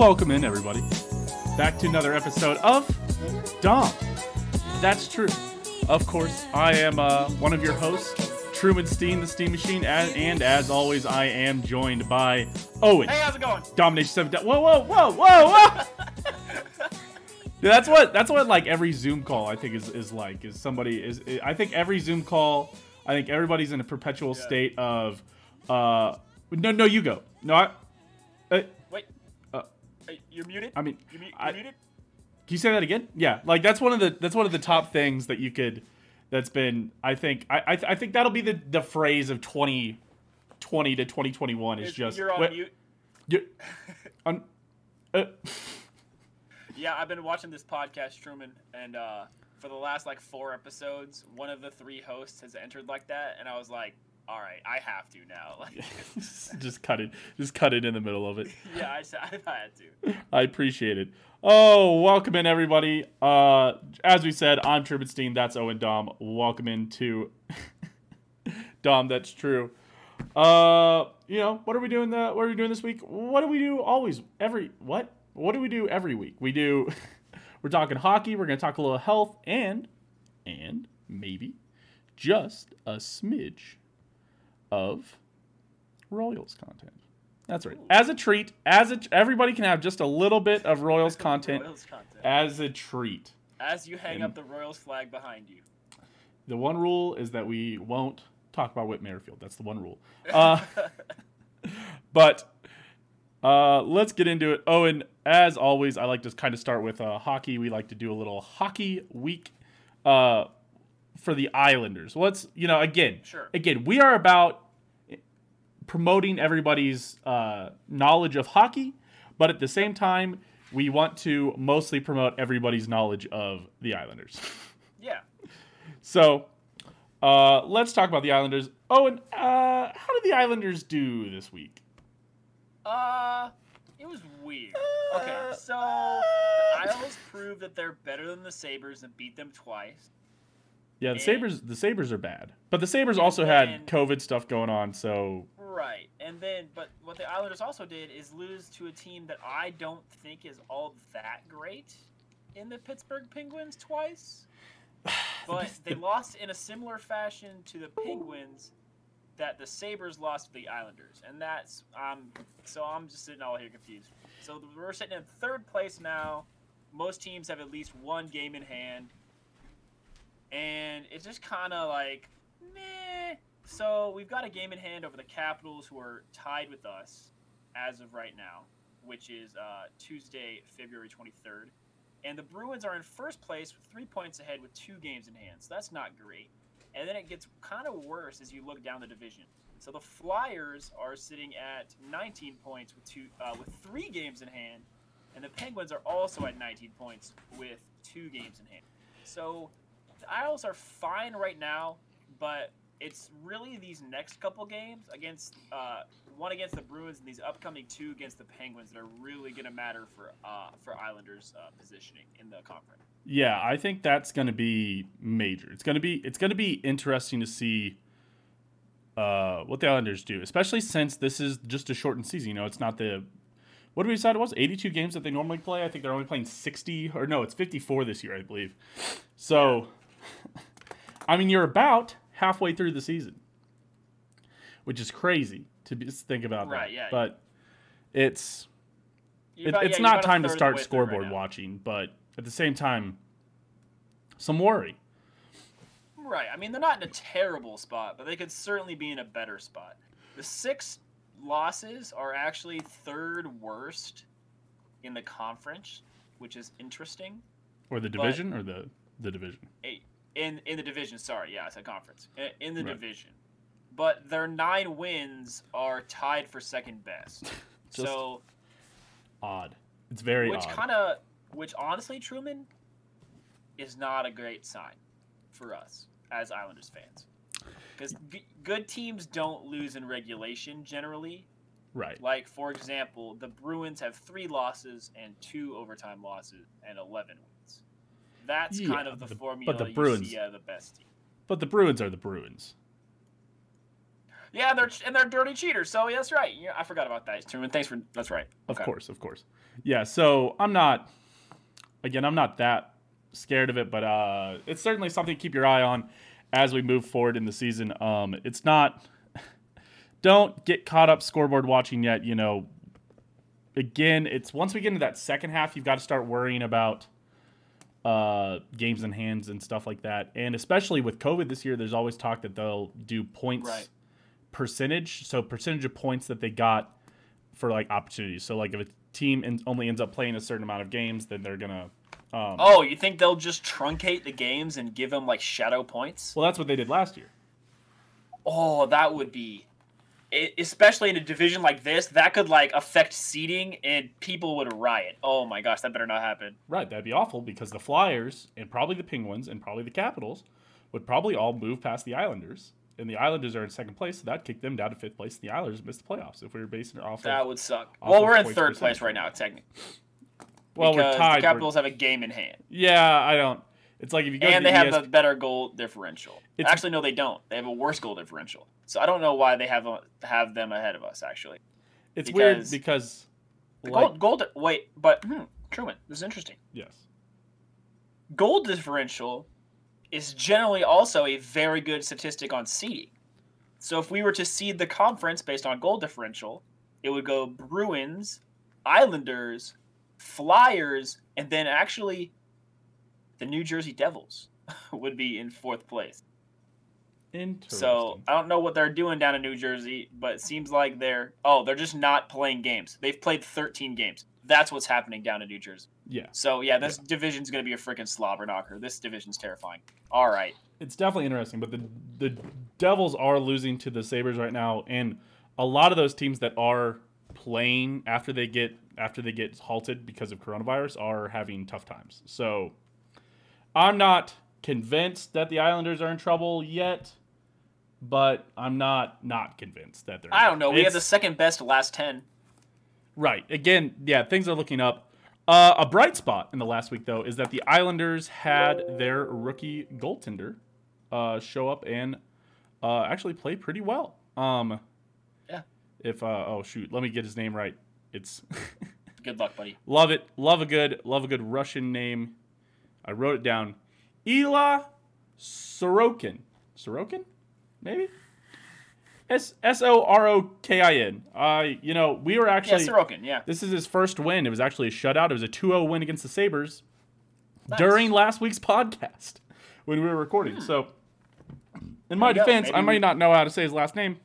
Welcome in, everybody. Back to another episode of Dom. That's true. Of course, I am uh, one of your hosts, Truman Steen, the Steam Machine, and, and as always, I am joined by Owen. Hey, how's it going? Domination Seven. Whoa, whoa, whoa, whoa, whoa! Yeah, that's what that's what like every Zoom call I think is is like is somebody is I think every Zoom call I think everybody's in a perpetual Yeah. state of uh no no you go no I you're muted. I mean you, mu- you're I- muted. Can you say that again? Yeah, like that's one of the that's one of the top things that you could. That's been I think I I, I think that'll be the the phrase of 2020 to 2021 is Is- just you're on wait, mute. you- on- uh, Yeah, I've been watching this podcast, Truman, and uh, for the last like four episodes, one of the three hosts has entered like that, and I was like, "All right, I have to now." Like, just cut it just cut it in the middle of it. yeah, I had to. I appreciate it. Oh, welcome in everybody. Uh, as we said, I'm Truman Steen. That's Owen Dom. Welcome into Dom. That's true. Uh, you know what are we doing? The what are we doing this week? What do we do always? Every what? What do we do every week? We do. we're talking hockey. We're gonna talk a little health and and maybe just a smidge of Royals content. That's right. As a treat, as a everybody can have just a little bit of Royals content Royals content. as a treat. As you hang And- up the Royals flag behind you. The one rule is that we won't talk about Whit Merrifield. That's the one rule. Uh, but uh, let's get into it. Oh, and as always, I like to kind of start with uh, hockey. We like to do a little hockey week uh, for the Islanders. Let's, you know, again, Sure. again, we are about promoting everybody's uh, knowledge of hockey, but at the same time, we want to mostly promote everybody's knowledge of the Islanders. Yeah. So, uh, let's talk about the Islanders. Oh, and uh, how did the Islanders do this week? Uh, it was weird. Okay, Uh, so the Isles proved that they're better than the Sabres and beat them twice. Yeah, the And- Sabres. The Sabres are bad, but the Sabres also then- had COVID stuff going on. So Right, and then, but what the Islanders also did is lose to a team that I don't think is all that great in the Pittsburgh Penguins twice. But they lost in a similar fashion to the Penguins that the Sabers lost to the Islanders, and that's um. So I'm just sitting all here confused. So we're sitting in third place now. Most teams have at least one game in hand, and it's just kind of like meh. So we've got a game in hand over the Capitals, who are tied with us as of right now, which is uh, Tuesday, February 23rd. And the Bruins are in first place with three points ahead with two games in hand. So that's not great. And then it gets kind of worse as you look down the division. So the Flyers are sitting at 19 points with two uh, with three games in hand, and the Penguins are also at 19 points with two games in hand. So the Isles are fine right now, but it's really these next couple games against uh, one against the Bruins and these upcoming two against the Penguins that are really going to matter for uh, for Islanders uh, positioning in the conference. yeah, I think that's going to be major. It's going to be it's going to be interesting to see uh, what the Islanders do, especially since this is just a shortened season. You know, it's not the what did we decide it was 82 games that they normally play. I think they're only playing 60 or no, it's 54 this year, I believe. So, I mean, you're about halfway through the season, which is crazy to be, think about Right, that. yeah. But it's it, about- it's yeah, not time to third of the start scoreboard right watching, but at the same time, some worry. Right. I mean, they're not in a terrible spot, but they could certainly be in a better spot. The six losses are actually third worst in the conference, which is interesting. Or the division, or the the division. A- In in the division, sorry, yeah, it's a conference. In the Right. division, but their nine wins are tied for second best. So, Odd. It's very which kind of, which honestly, Truman, is not a great sign for us as Islanders fans. Because g- good teams don't lose in regulation generally. right. Like, for example, the Bruins have three losses and two overtime losses and 11 wins. That's Yeah, kind of the, the- formula but the Bruins- see of the best team. But the Bruins are the Bruins. Yeah, they're and they're dirty cheaters. So yeah, that's right. Yeah, I forgot about that. Truman, thanks for that's right. Of course, of course. Yeah, so I'm not again, I'm not that scared of it, but uh it's certainly something to keep your eye on as we move forward in the season. Um it's not don't get caught up scoreboard watching yet, you know. Again, it's once we get into that second half, you've got to start worrying about uh games in hands and stuff like that. And especially with COVID this year, there's always talk that they'll do points Right. percentage, so percentage of points that they got for like opportunities. So like if a team in, only ends up playing a certain amount of games, then they're gonna. Um, Oh, you think they'll just truncate the games and give them like shadow points? Well, that's what they did last year. Oh, that would be, especially in a division like this, that could like affect seeding and people would riot. Oh my gosh, that better not happen. Right, that'd be awful because the Flyers and probably the Penguins and probably the Capitals would probably all move past the Islanders, and the Islanders are in second place, so that'd kick them down to fifth place. And the Islanders miss the playoffs if we were basing it off. That of, would suck. Well, we're in third place right now, technically. well, because we're tied. the we're- Capitals have a game in hand, yeah, I don't. It's like if you go and they the have a better goal differential. It's- Actually, no, they don't. They have a worse goal differential. So I don't know why they have a, have them ahead of us. Actually, It's weird because because. the like- goal, goal wait, but hmm, Truman, this is interesting. yes. goal differential is generally also a very good statistic on seeding. So if we were to seed the conference based on goal differential, it would go Bruins, Islanders, Flyers, and then actually the New Jersey Devils would be in fourth place. Interesting. So I don't know what they're doing down in New Jersey, but it seems like they're oh, they're just not playing games. They've played 13 games. That's what's happening down in New Jersey. yeah, So yeah, this division's gonna be a freaking slobber knocker. This division's terrifying. All right. it's definitely interesting. But the the Devils are losing to the Sabres right now, and a lot of those teams that are playing after they get after they get halted because of coronavirus are having tough times. So I'm not convinced that the Islanders are in trouble yet, but I'm not not convinced that they're. I don't know. We have the second best last ten. Right. Again, yeah, things are looking up. Uh, a bright spot in the last week, though, is that the Islanders had their rookie goaltender uh, show up and uh, actually play pretty well. Um, Yeah. If uh, oh shoot, let me get his name right. It's Good luck, buddy. love it, love a good, love a good Russian name. I wrote it down. Ilya Sorokin. Sorokin, maybe. S S O R O K I N. I you know we were Yeah, actually Sorokin. Yeah. this is his first win. It was actually a shutout. It was a 2-0 win against the Sabres Nice. during last week's podcast when we were recording. So, in my Hmm. There you go. defense, I might we- not know how to say his last name,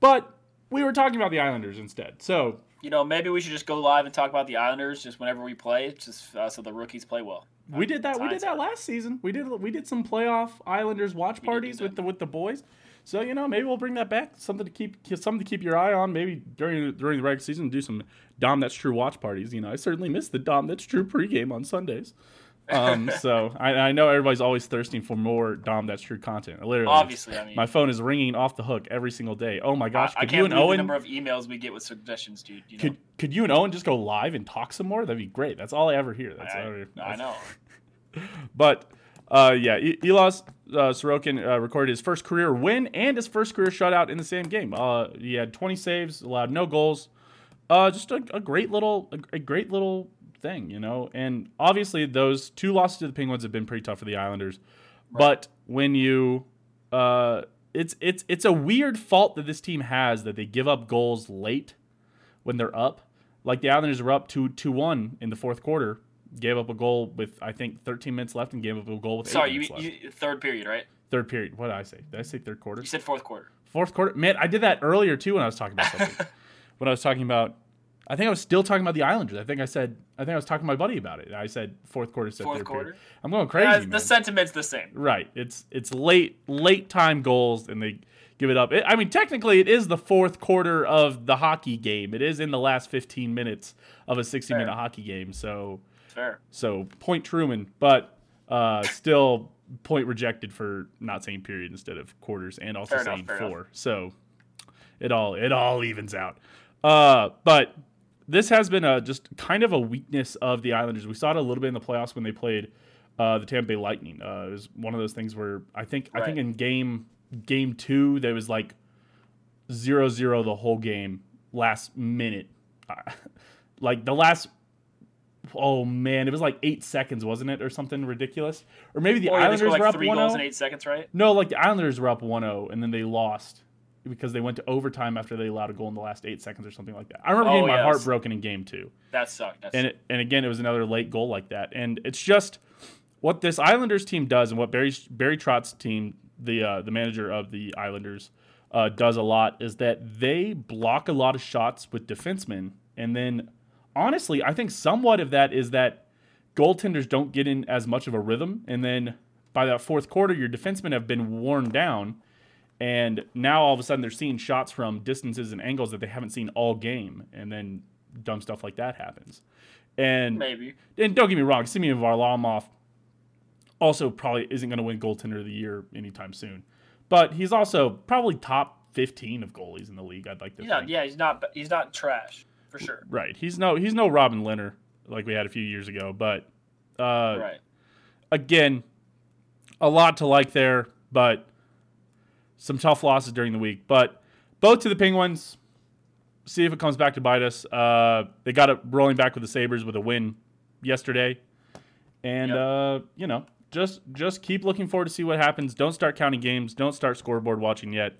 but we were talking about the Islanders instead. So, You know, maybe we should just go live and talk about the Islanders just whenever we play, just uh, so the rookies play well. We did that. We did that last season. We did we did some playoff Islanders watch parties with the with the boys. So you know maybe we'll bring that back. Something to keep something to keep your eye on. Maybe during during the regular season do some Dom That's True watch parties. You know I certainly miss the Dom That's True pregame on Sundays. Um, so I, I know everybody's always thirsting for more Dom That's True content. Literally, Obviously, I mean, my phone is ringing off the hook every single day. Oh my gosh! I, I Could can't you and Owen number of emails we get with suggestions, dude. You know, could could you and Owen just go live and talk some more? That'd be great. That's all I ever hear. That's, I, all I know. But uh, yeah, Elos uh, Sorokin uh, recorded his first career win and his first career shutout in the same game. Uh, he had 20 saves, allowed no goals. Uh, just a, a great little, a, a great little thing, you know. And obviously, those two losses to the Penguins have been pretty tough for the Islanders. But when you, uh, it's it's it's a weird fault that this team has that they give up goals late when they're up. Like the Islanders were up 2 2 1 in the fourth quarter, gave up a goal with, I think, 13 minutes left and gave up a goal with Sorry, you, you third period, right? third period. What did I say? Did I say third quarter? You said fourth quarter. Fourth quarter? Man, I did that earlier too when I was talking about something. when I was talking about, I think I was still talking about the Islanders. I think I said, I think I was talking to my buddy about it. I said fourth quarter, said Fourth quarter. period. I'm going crazy, Yeah, man. the sentiment's the same. Right. It's it's late late time goals and they give it up. It, I mean, technically, it is the fourth quarter of the hockey game. It is in the last 15 minutes of a 60 minute hockey game. So Fair. so point Truman, but uh, still point rejected for not saying period instead of quarters and also Fair saying fair four. enough. So it all it all evens out. Uh, but this has been a just kind of a weakness of the Islanders. We saw it a little bit in the playoffs when they played uh, the Tampa Bay Lightning. Uh, it was one of those things where I think I think in game game two there was like 0-0 the whole game last minute. Uh, like the last oh man, it was like eight seconds, wasn't it, or something ridiculous? Or maybe the Or Islanders scored were up three 1 goals in eight seconds, right? No, like the Islanders were up 1-0 and then they lost because they went to overtime after they allowed a goal in the last eight seconds or something like that. I remember Oh, getting my heart broken in game two. That sucked. That And sucked. it, and again, it was another late goal like that. And it's just what this Islanders team does, and what Barry Barry Trotz's team, the uh, the manager of the Islanders, uh, does a lot is that they block a lot of shots with defensemen, and then honestly, I think somewhat of that is that goaltenders don't get in as much of a rhythm, and then by that fourth quarter, your defensemen have been worn down. And now all of a sudden they're seeing shots from distances and angles that they haven't seen all game, and then dumb stuff like that happens. And Maybe. and don't get me wrong, Semyon Varlamov also probably isn't going to win goaltender of the year anytime soon, but he's also probably top fifteen of goalies in the league. I'd like to Yeah, yeah, he's not. He's not trash for sure. Right. He's no he's no Robin Lehner like we had a few years ago, but uh, right. again, a lot to like there, but some tough losses during the week. But both to the Penguins. See if it comes back to bite us. Uh, they got it rolling back with the Sabres with a win yesterday, and Yep. uh, you know, just just keep looking forward to see what happens. Don't start counting games. Don't start scoreboard watching yet,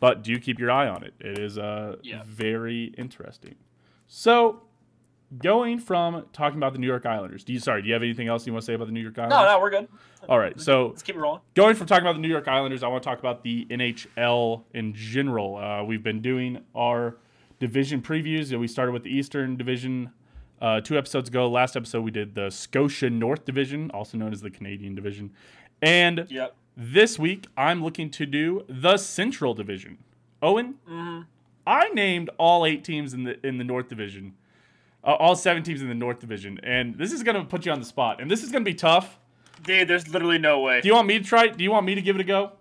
but do keep your eye on it. It is uh, Yeah. very interesting. So, going from talking about the New York Islanders, do you sorry? Do you have anything else you want to say about the New York Islanders? No, no, we're good. All right. So Let's keep it rolling. going from talking about the New York Islanders, I want to talk about the NHL in general. Uh, we've been doing our division previews. We started with the Eastern Division uh, two episodes ago. Last episode, we did the Scotia North Division, also known as the Canadian Division. And Yep. this week, I'm looking to do the Central Division. Owen, hmm I named all eight teams in the in the North Division, uh, all seven teams in the North Division, and this is going to put you on the spot, and this is going to be tough. Dude, there's literally no way. Do you want me to try? Do you want me to give it a go?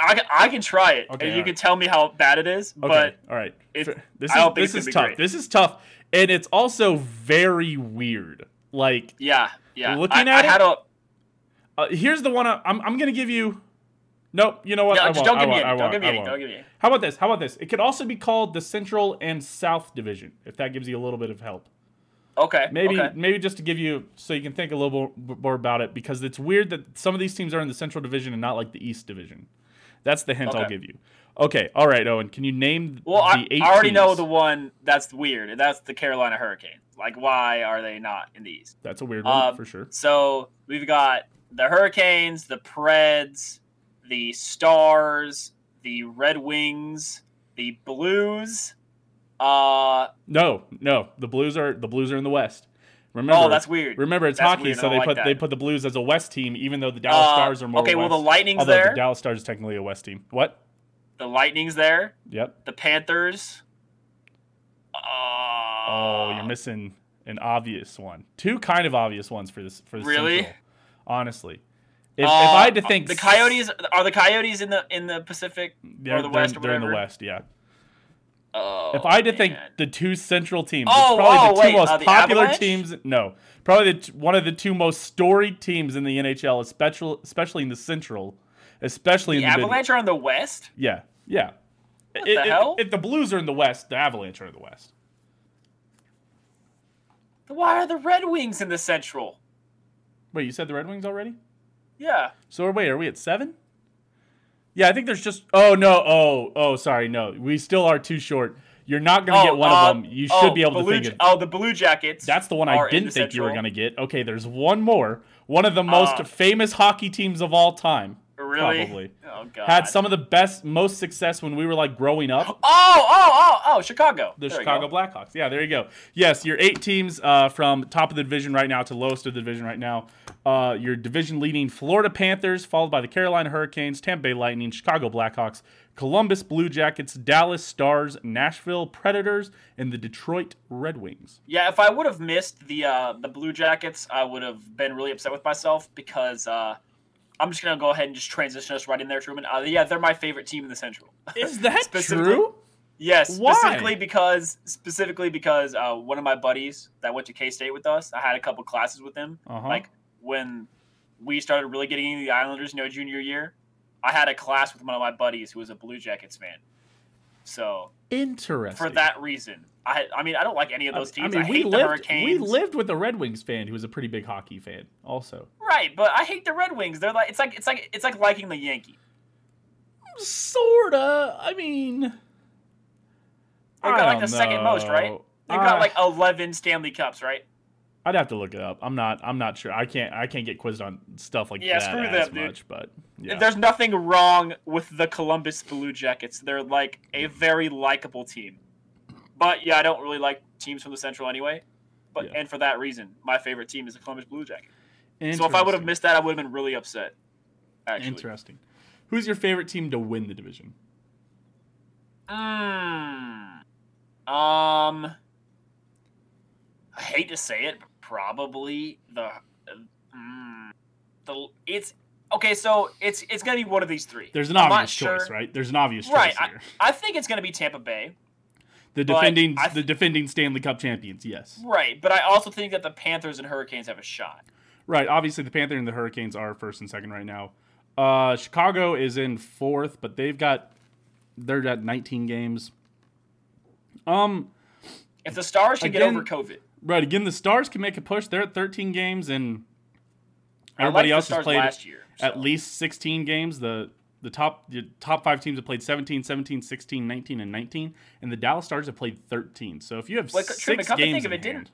I can, I can try it, Okay, and you alright. can tell me how bad it is. Okay, But all right. it- this is this is tough. great. This is tough, and it's also very weird. Like, yeah, yeah. Looking I, at I it- had a uh, here's the one I, I'm I'm gonna give you. Nope. You know what? yeah. I just don't give me won't, any. I Don't give me any. Don't give me any. How about this? How about this? It could also be called the Central and South Division, if that gives you a little bit of help. Okay. Maybe Okay. maybe just to give you so you can think a little more, about it because it's weird that some of these teams are in the Central Division and not like the East Division. That's the hint I'll give you. Okay, all right, Owen. Can you name Well, the I, eight I already know the one that's weird, that's the Carolina Hurricanes. Like, why are they not in the East? That's a weird one Um, for sure. So we've got the Hurricanes, the Preds, the Stars, the Red Wings, the Blues. Uh No, no. The Blues are the Blues are in the West. Remember, oh, that's weird. remember it's That's hockey, weird. So they like put that. they put the Blues as a West team, even though the Dallas Uh, Stars are more. okay, well the Lightning's Although there. the Dallas Stars is technically a West team. What? the Lightning's there. Yep. The Panthers. Uh, Oh, you're missing an obvious one. Two kind of obvious ones for this for this. Really? Central, honestly, if, if uh, I had to think, the Coyotes are the Coyotes in the in the Pacific they're, or the they're- West or they're in the? West. Yeah. Oh, If I had to think the two Central teams, Oh, it's probably oh, the two wait, most uh, the popular Avalanche? teams. No, probably the, one of the two most storied teams in the NHL, especially especially in the Central, especially the in the mid- Avalanche are in the West. Yeah, yeah. What I- the i- hell? If the Blues are in the West, the Avalanche are in the West. Why are the Red Wings in the Central? Wait, you said the Red Wings already? Yeah. So wait, are we at seven? Yeah, I think there's just. Oh no! Oh oh, sorry, no. We still are too short. You're not gonna get one uh, of them. You should oh, be able to Blue think. Of, Oh, the Blue Jackets. that's the one I didn't think you were gonna get. Okay, there's one more. One of the most Uh, famous hockey teams of all time. Really? Probably. Oh god. Had some of the best, most success when we were like growing up. Oh, oh, oh, oh, Chicago. The There Chicago. Blackhawks. Yeah, there you go. Yes, your eight teams uh, from top of the division right now to lowest of the division right now. Uh, your division leading Florida Panthers, followed by the Carolina Hurricanes, Tampa Bay Lightning, Chicago Blackhawks, Columbus Blue Jackets, Dallas Stars, Nashville Predators, and the Detroit Red Wings. Yeah, if I would have missed the uh, the Blue Jackets, I would have been really upset with myself because uh, I'm just gonna go ahead and just transition us right in there, Truman. Uh, yeah, they're my favorite team in the Central. Is that true? Yes, Why? specifically because specifically because uh, one of my buddies that went to K State with us, I had a couple classes with him. Uh-huh. Like when we started really getting into the Islanders, you know, junior year, I had a class with one of my buddies who was a Blue Jackets fan, So Interesting. for that reason, I I mean I don't like any of those I teams. mean, I, we hate the lived Hurricanes. we lived with a Red Wings fan who was a pretty big hockey fan, also. Right, but I hate the Red Wings. They're like it's like it's like it's like liking the Yankees. Sorta. I mean, They've I got like the second most, right? know. They've got Uh, like eleven Stanley Cups, right? I'd have to look it up. I'm not. I'm not sure. I can't. I can't get quizzed on stuff like Yeah, that screw as dude. much. But yeah, There's nothing wrong with the Columbus Blue Jackets. They're like a very likable team. But yeah, I don't really like teams from the Central anyway. But Yeah. and for that reason, my favorite team is the Columbus Blue Jackets. So if I would have missed that, I would have been really upset. Actually. Interesting. Who's your favorite team to win the division? Mm. Um, I hate to say it, probably the mm, the it's okay. So it's it's gonna be one of these three. There's an I'm obvious choice, sure. right? There's an obvious choice Right, here. I think it's gonna be Tampa Bay. The defending I the defending Stanley Cup champions, yes. Right, but I also think that the Panthers and Hurricanes have a shot. Right. Obviously, the Panther and the Hurricanes are first and second right now. Uh, Chicago is in fourth, but they've got they're at 19 games. Um. If the Stars can Again- get over COVID, Right. Again, the Stars can make a push. They're at 13 games, and everybody liked else has played last year. at least 16 games. The the top the top five teams have played 17, 17, 16, 19, and 19, and the Dallas Stars have played 13. So if you have Like, six Truman, come to games think of it, didn't- hand-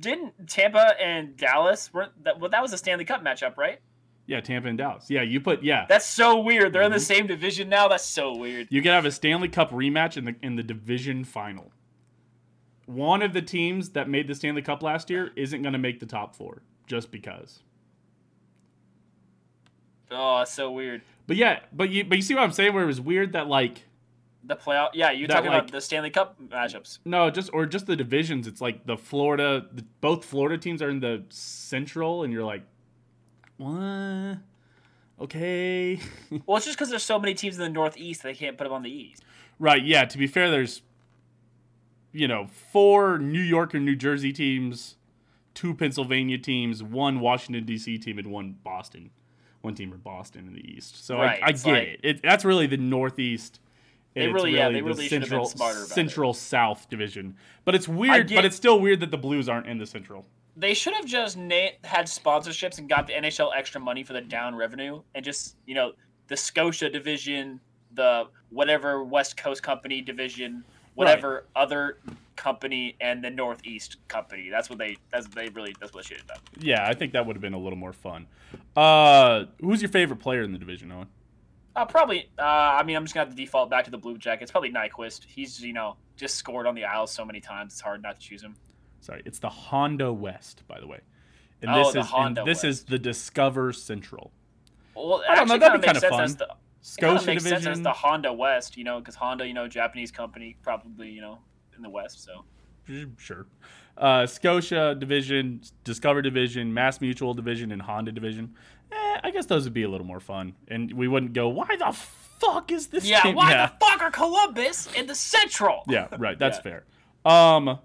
Didn't Tampa and Dallas weren't that? Well, that was a Stanley Cup matchup, right? yeah, Tampa and Dallas. Yeah, you put yeah. That's so weird. They're in the Mhm. same division now. That's so weird. You could have a Stanley Cup rematch in the in the division final. One of the teams that made the Stanley Cup last year isn't going to make the top four just because. Oh, that's so weird. But yeah, but you but you see what I'm saying? Where it was weird that like The playoff. Yeah, you're talking like- about the Stanley Cup matchups. no, just or just the divisions. It's like the Florida, the, both Florida teams are in the Central, and you're like, what? Okay, Well, it's just because there's so many teams in the Northeast they can't put them on the East. right? Yeah. To be fair, there's you know four New York or New Jersey teams, two Pennsylvania teams, one Washington D.C. team, and one Boston, one team in Boston in the East. So Right, I, I get like- it. it. That's really the Northeast. They it's really- yeah, they the really should have been Central smarter about it. Central South division. But it's weird. get- But it's still weird that the Blues aren't in the Central. They should have just na- had sponsorships and got the NHL extra money for the down revenue, and just you know the Scotia division, the whatever West Coast company division, whatever other company, and the Northeast company. That's what they. That's what they really. That's what they should have done. Yeah, I think that would have been a little more fun. Uh, who's your favorite player in the division, Owen? Uh, probably. Uh, I mean, I'm just gonna have to default back to the Blue Jackets. Probably Nyquist. He's you know just scored on the Isles so many times. It's hard not to choose him. Sorry, it's the Honda West, by the way. And Oh, this the is Honda and this is the Discover Central. Well, I don't know, that'd be makes sense fun. The- It kinda Scotia sense as division. the Honda West, you know, because Honda, you know, Japanese company, probably, you know, in the West. So Sure. Uh, Scotia division, Discover division, Mass Mutual division, and Honda division. Eh, I guess those would be a little more fun, and we wouldn't go, "Why the fuck is this?" yeah, team-" why yeah. the fuck are Columbus in the Central? yeah, right. That's Yeah. fair. Um,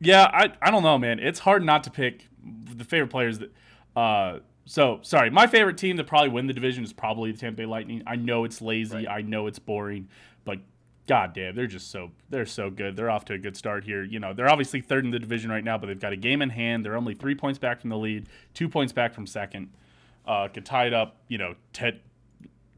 yeah, I I don't know, man. It's hard not to pick the favorite players that. Uh, so sorry, my favorite team to probably win the division is probably the Tampa Bay Lightning. I know it's lazy, Right. I know it's boring, but god damn, they're just so they're so good. They're off to a good start here. You know, they're obviously third in the division right now, but they've got a game in hand. They're only three points back from the lead, two points back from second. Uh, could tie it up. You know, te-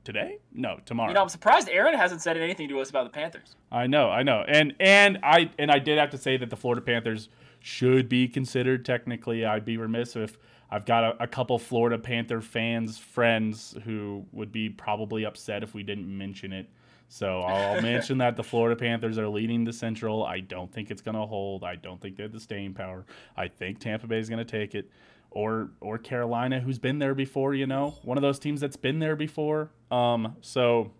today? No, tomorrow. You know, I'm surprised Aaron hasn't said anything to us about the Panthers. I know, I know, and and I and I did have to say that the Florida Panthers should be considered. Technically, I'd be remiss if I've got a, a couple Florida Panther fans friends who would be probably upset if we didn't mention it. So I'll mention that the Florida Panthers are leading the Central. I don't think it's going to hold. I don't think they have the staying power. I think Tampa Bay is going to take it, or or Carolina, who's been there before. You know, one of those teams that's been there before. Um, so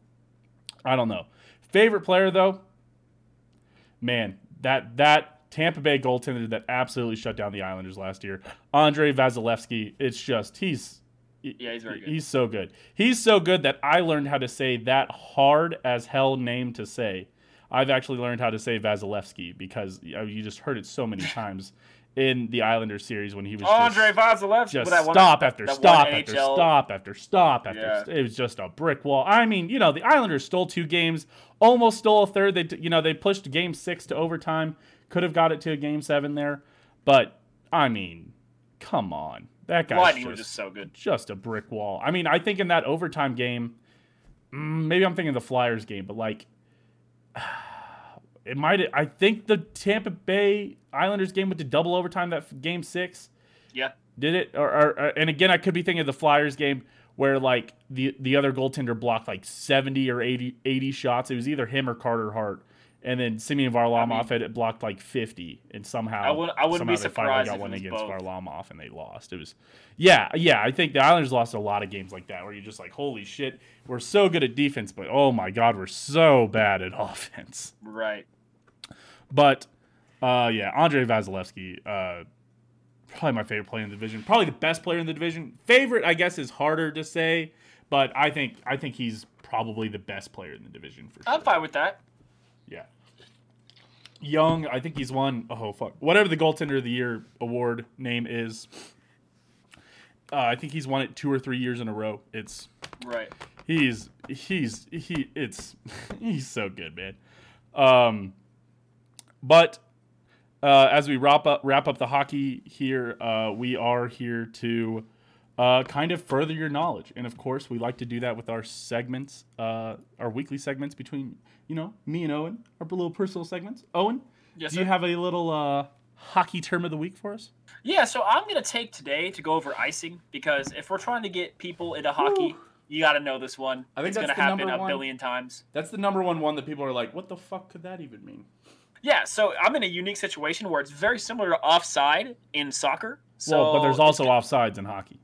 I don't know. Favorite player though, man, that that Tampa Bay goaltender that absolutely shut down the Islanders last year, Andrei Vasilevskiy. It's just he's Yeah, he's very good. He's so good. He's so good that I learned how to say that hard as hell name to say. I've actually learned how to say Vasilevskiy because you, know, you just heard it so many times in the Islanders series when he was Andrei just, Vasilevskiy. just that one- stop after stop after NHL stop after stop after Yeah. it was just a brick wall. I mean, you know, the Islanders stole two games, almost stole a third. They you know, they pushed game 6 to overtime, could have got it to a game 7 there. But I mean, come on. That guy Lightning was just so good. just a brick wall. I mean, I think in that overtime game, mm, maybe I'm thinking the Flyers game, but like it might I think the Tampa Bay Islanders game went to double overtime that game 6 Yeah. did it or, or, or- and again i could be thinking of the flyers game where like the the other goaltender blocked like 70 or 80, 80 shots it was either him or carter hart and then Semyon Varlamov had blocked like 50 and somehow I wouldn't- I wouldn't be somehow they finally got one against both. Varlamov and they lost it was yeah yeah i think the islanders lost a lot of games like that where you're just like holy shit we're so good at defense but oh my god we're so bad at offense Right. but uh, yeah, Andrei Vasilevskiy, uh, probably my favorite player in the division. Probably the best player in the division. Favorite, I guess, is harder to say, but I think I think he's probably the best player in the division for sure. I'm fine with that. Yeah. Young, I think he's won. Oh fuck, whatever the goaltender of the year award name is. Uh, I think he's won it two or three years in a row. It's Right. he's he's he it's he's so good man um but uh, as we wrap up wrap up the hockey here uh, we are here to uh, kind of further your knowledge and of course we like to do that with our segments uh, our weekly segments between you know me and owen our little personal segments owen Yes, do you have a little uh, hockey term of the week for us Yeah, so I'm gonna take today to go over icing because if we're trying to get people into hockey, you got to know this one. I think it's that's gonna the happen number a one. billion times. that's the number one one that people are like what the fuck could that even mean Yeah, so I'm in a unique situation where it's very similar to offside in soccer. So well but there's also offsides in hockey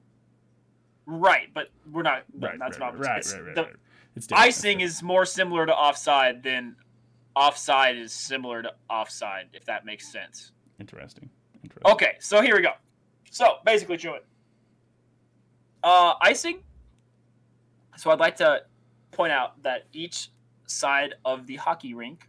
right, but we're not. Right, that's right, not right, it's- right, right, the right. It's. Icing is more similar to offside than offside is similar to offside, if that makes sense. interesting. Interesting. Okay, so here we go. So basically, Joey, uh, icing. So I'd like to point out that each side of the hockey rink,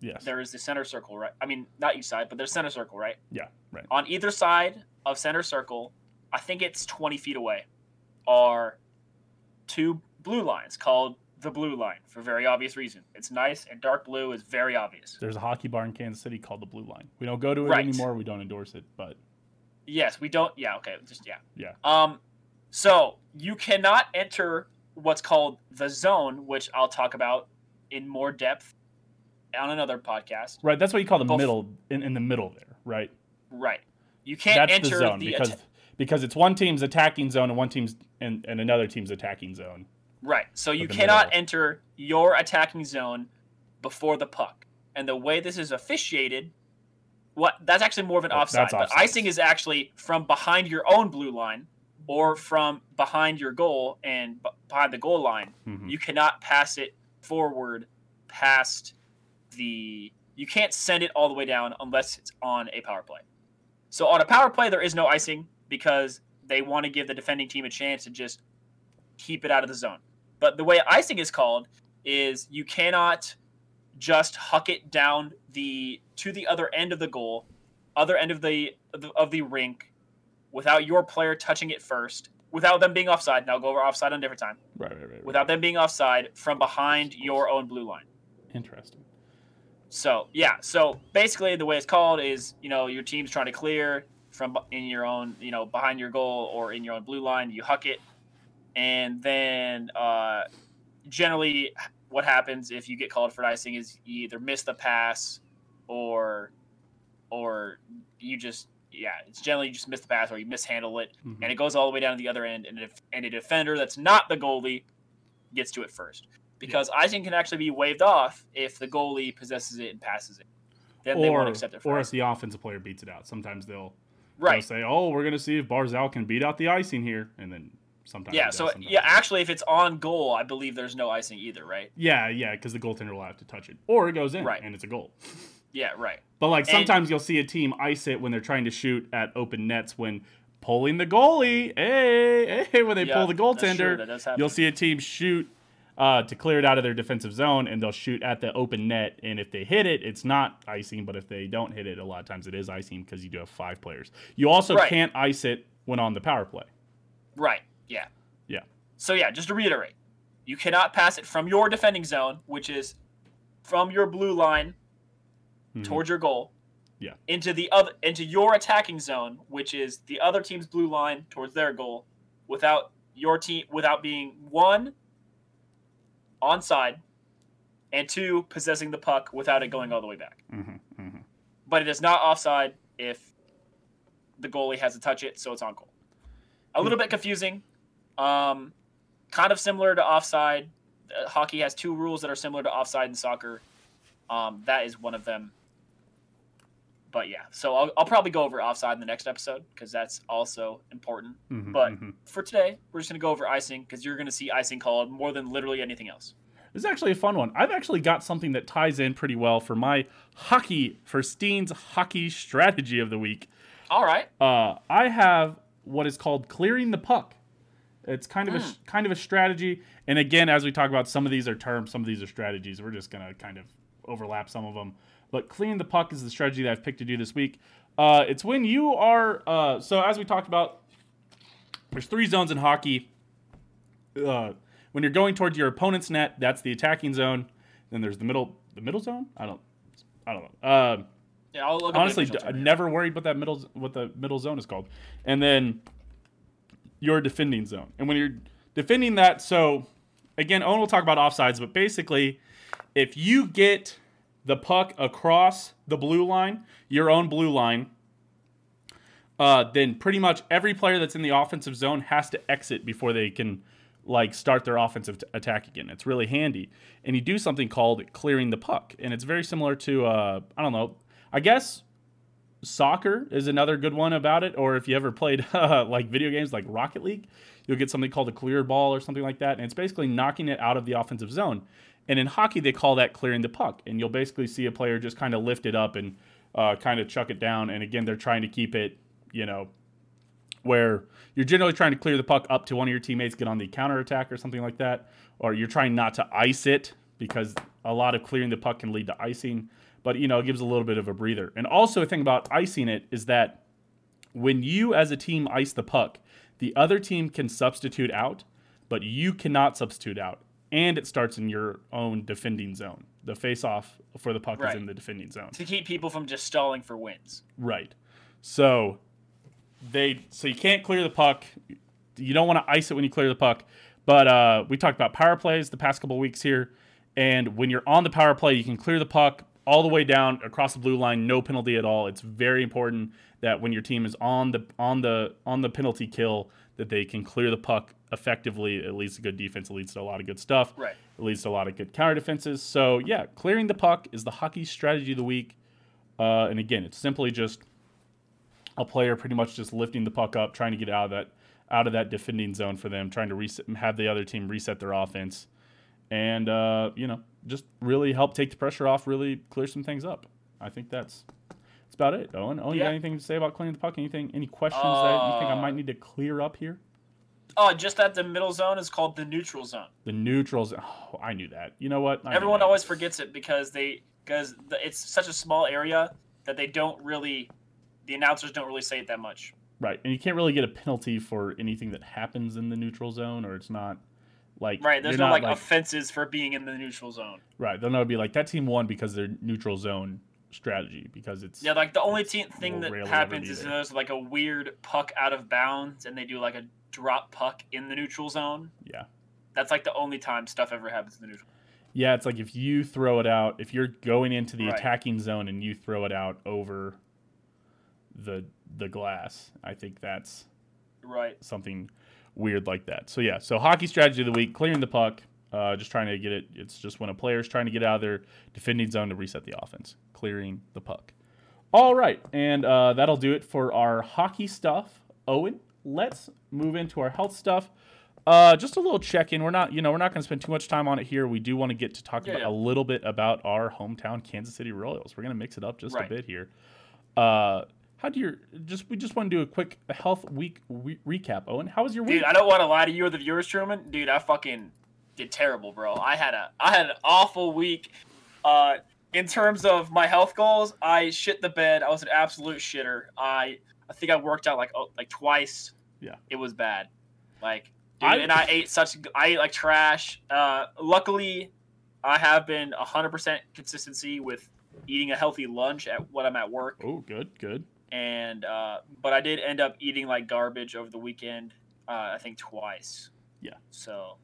Yes. there is the center circle, right? I mean, not each side, but there's center circle, right? Yeah. Right. On either side of center circle, I think it's 20 feet away, are two blue lines called the blue line for very obvious reason. It's nice and dark blue is very obvious. There's a hockey bar in Kansas City called the Blue Line. We don't go to it Right. anymore. We don't endorse it, but Yes, we don't. Yeah, okay, just yeah. Yeah. Um, so you cannot enter what's called the zone, which I'll talk about in more depth on another podcast. right. That's what you call the middle in, in the middle there, right? Right. You can't That's enter the zone the because atta- because it's one team's attacking zone and one team's and, and another team's attacking zone. right. So you cannot middle. enter your attacking zone before the puck. And the way this is officiated, what that's actually more of an Oh, offside. But icing is actually from behind your own blue line or from behind your goal and b- behind the goal line. Mhm. you cannot pass it forward past the you can't send it all the way down unless it's on a power play so on a power play there is no icing because they want to give the defending team a chance to just keep it out of the zone but the way icing is called is you cannot just huck it down the to the other end of the goal other end of the of the, rink without your player touching it first without them being offside Now go over offside on a different time Right, right, right, right. without them being offside from behind your own blue line. Interesting. So yeah, so basically the way it's called is you know your team's trying to clear from in your own you know behind your goal or in your own blue line, you huck it, and then uh, generally what happens if you get called for icing is you either miss the pass or or you just yeah it's generally you just miss the pass or you mishandle it Mhm. and it goes all the way down to the other end, and if and a defender that's not the goalie gets to it first. Because icing can actually be waved off if the goalie possesses it and passes it. Then they won't accept it for or if the offensive player beats it out. Sometimes they'll, they'll Right. say, "Oh, we're gonna see if Barzal can beat out the icing here," and then sometimes Yeah, so sometimes yeah, actually if it's on goal, I believe there's no icing either, right? yeah, yeah, because the goaltender will have to touch it, or it goes in, Right. and it's a goal. Yeah, right. But like And- sometimes you'll see a team ice it when they're trying to shoot at open nets when pulling the goalie. Hey, hey, when they Yeah, pull the goaltender, that does happen. you'll see a team shoot uh, to clear it out of their defensive zone, and they'll shoot at the open net. And if they hit it, it's not icing. But if they don't hit it, a lot of times it is icing because you do have five players. You also Right. can't ice it when on the power play. Right. Yeah. Yeah. So yeah, just to reiterate, you cannot pass it from your defending zone, which is from your blue line Mhm. towards your goal. Yeah. Into the other into your attacking zone, which is the other team's blue line towards their goal, without your team without being one onside, and two possessing the puck without it going all the way back. Mhm, mhm. But it is not offside if the goalie has to touch it, so it's on goal. A little bit confusing. Um, kind of similar to offside. Uh, hockey has two rules that are similar to offside in soccer. Um, that is one of them. But yeah, so I'll, I'll probably go over offside in the next episode because that's also important. Mhm, But mhm. for today, we're just gonna go over icing because you're gonna see icing called more than literally anything else. This is actually a fun one. I've actually got something that ties in pretty well for my hockey for Steen's hockey strategy of the week. All right. Uh, I have what is called clearing the puck. It's kind of a Hmm. kind of a strategy, and again, as we talk about, some of these are terms, some of these are strategies. We're just gonna kind of overlap some of them. But clearing the puck is the strategy that I've picked to do this week. Uh, it's when you are uh, so as we talked about. There's three zones in hockey. Uh, when you're going towards your opponent's net, that's the attacking zone. Then there's the middle the middle zone. I don't I don't know. Um, Yeah, I'll look honestly d- never worried what that middle what the middle zone is called and then your defending zone and when you're defending that so again owen will talk about offsides but basically if you get the puck across the blue line your own blue line uh, then pretty much every player that's in the offensive zone has to exit before they can like start their offensive t- attack again. It's really handy, and you do something called clearing the puck, and it's very similar to uh, I don't know, I guess soccer is another good one about it. Or if you ever played like video games like Rocket League, you'll get something called a clear ball or something like that, and it's basically knocking it out of the offensive zone. And in hockey, they call that clearing the puck, and you'll basically see a player just kind of lift it up and uh, kind of chuck it down, and again, they're trying to keep it, you know, where you're generally trying to clear the puck up to one of your teammates, get on the counter attack or something like that, or you're trying not to ice it because a lot of clearing the puck can lead to icing. But you know, it gives a little bit of a breather. And also, a thing about icing it is that when you as a team ice the puck, the other team can substitute out, but you cannot substitute out. And it starts in your own defending zone. The face off for the puck Right. is in the defending zone. to keep people from just stalling for wins. Right. So they so you can't clear the puck. You don't want to ice it when you clear the puck. But uh, we talked about power plays the past couple weeks here, and when you're on the power play, you can clear the puck all the way down across the blue line, no penalty at all. It's very important that when your team is on the on the on the penalty kill, that they can clear the puck effectively. It leads to good defense. It leads to a lot of good stuff. Right. It leads to a lot of good counter defenses. So yeah, clearing the puck is the hockey strategy of the week. Uh, and again, it's simply just a player pretty much just lifting the puck up, trying to get out of that out of that defending zone for them, trying to reset, have the other team reset their offense, and uh, you know just really help take the pressure off, really clear some things up. I think that's that's about it. Owen, Owen, you got anything to say about cleaning the puck? Anything? Any questions that you think I Uh, might need to clear up here? Oh, just that the middle zone is called the neutral zone. The neutrals. Oh, I knew that. You know what? I Everyone always forgets it because they because the, it's such a small area that they don't really the announcers don't really say it that much. Right, and you can't really get a penalty for anything that happens in the neutral zone, or it's not like Right. There's no not, like, offenses for being in the neutral zone. right. They'll not be like that team won because their neutral zone strategy because it's Yeah, like the only te- thing that happens is there's like a weird puck out of bounds and they do like a drop puck in the neutral zone. yeah That's like the only time stuff ever happens in the neutral. yeah. It's like if you throw it out, if you're going into the Right. attacking zone and you throw it out over the the glass, I think that's Right. something weird like that. So yeah, so hockey strategy of the week: clearing the puck, uh, just trying to get it. It's just when a player's trying to get out of their defending zone to reset the offense, clearing the puck. All right, and uh, that'll do it for our hockey stuff. Owen, let's move into our health stuff. Uh, just a little check-in. We're not, you know, we're not going to spend too much time on it here. We do want to get to talk Yeah, about yeah. a little bit about our hometown Kansas City Royals. We're going to mix it up just Right. a bit here. Uh, how do you just? We just want to do a quick health week re- recap. Owen, how was your week? Dude, I don't want to lie to you or the viewers, Truman. Dude, I fucking did terrible, bro. I had a I had an awful week. Uh, in terms of my health goals, I shit the bed. I was an absolute shitter. I I think I worked out like oh, like twice. Yeah. It was bad. Like dude, I- and I ate such I ate like trash. Uh, luckily, I have been hundred percent consistency with eating a healthy lunch at what I'm at work, Oh, good, good. and uh, but I did end up eating like garbage over the weekend. Uh, I think twice. Yeah. So,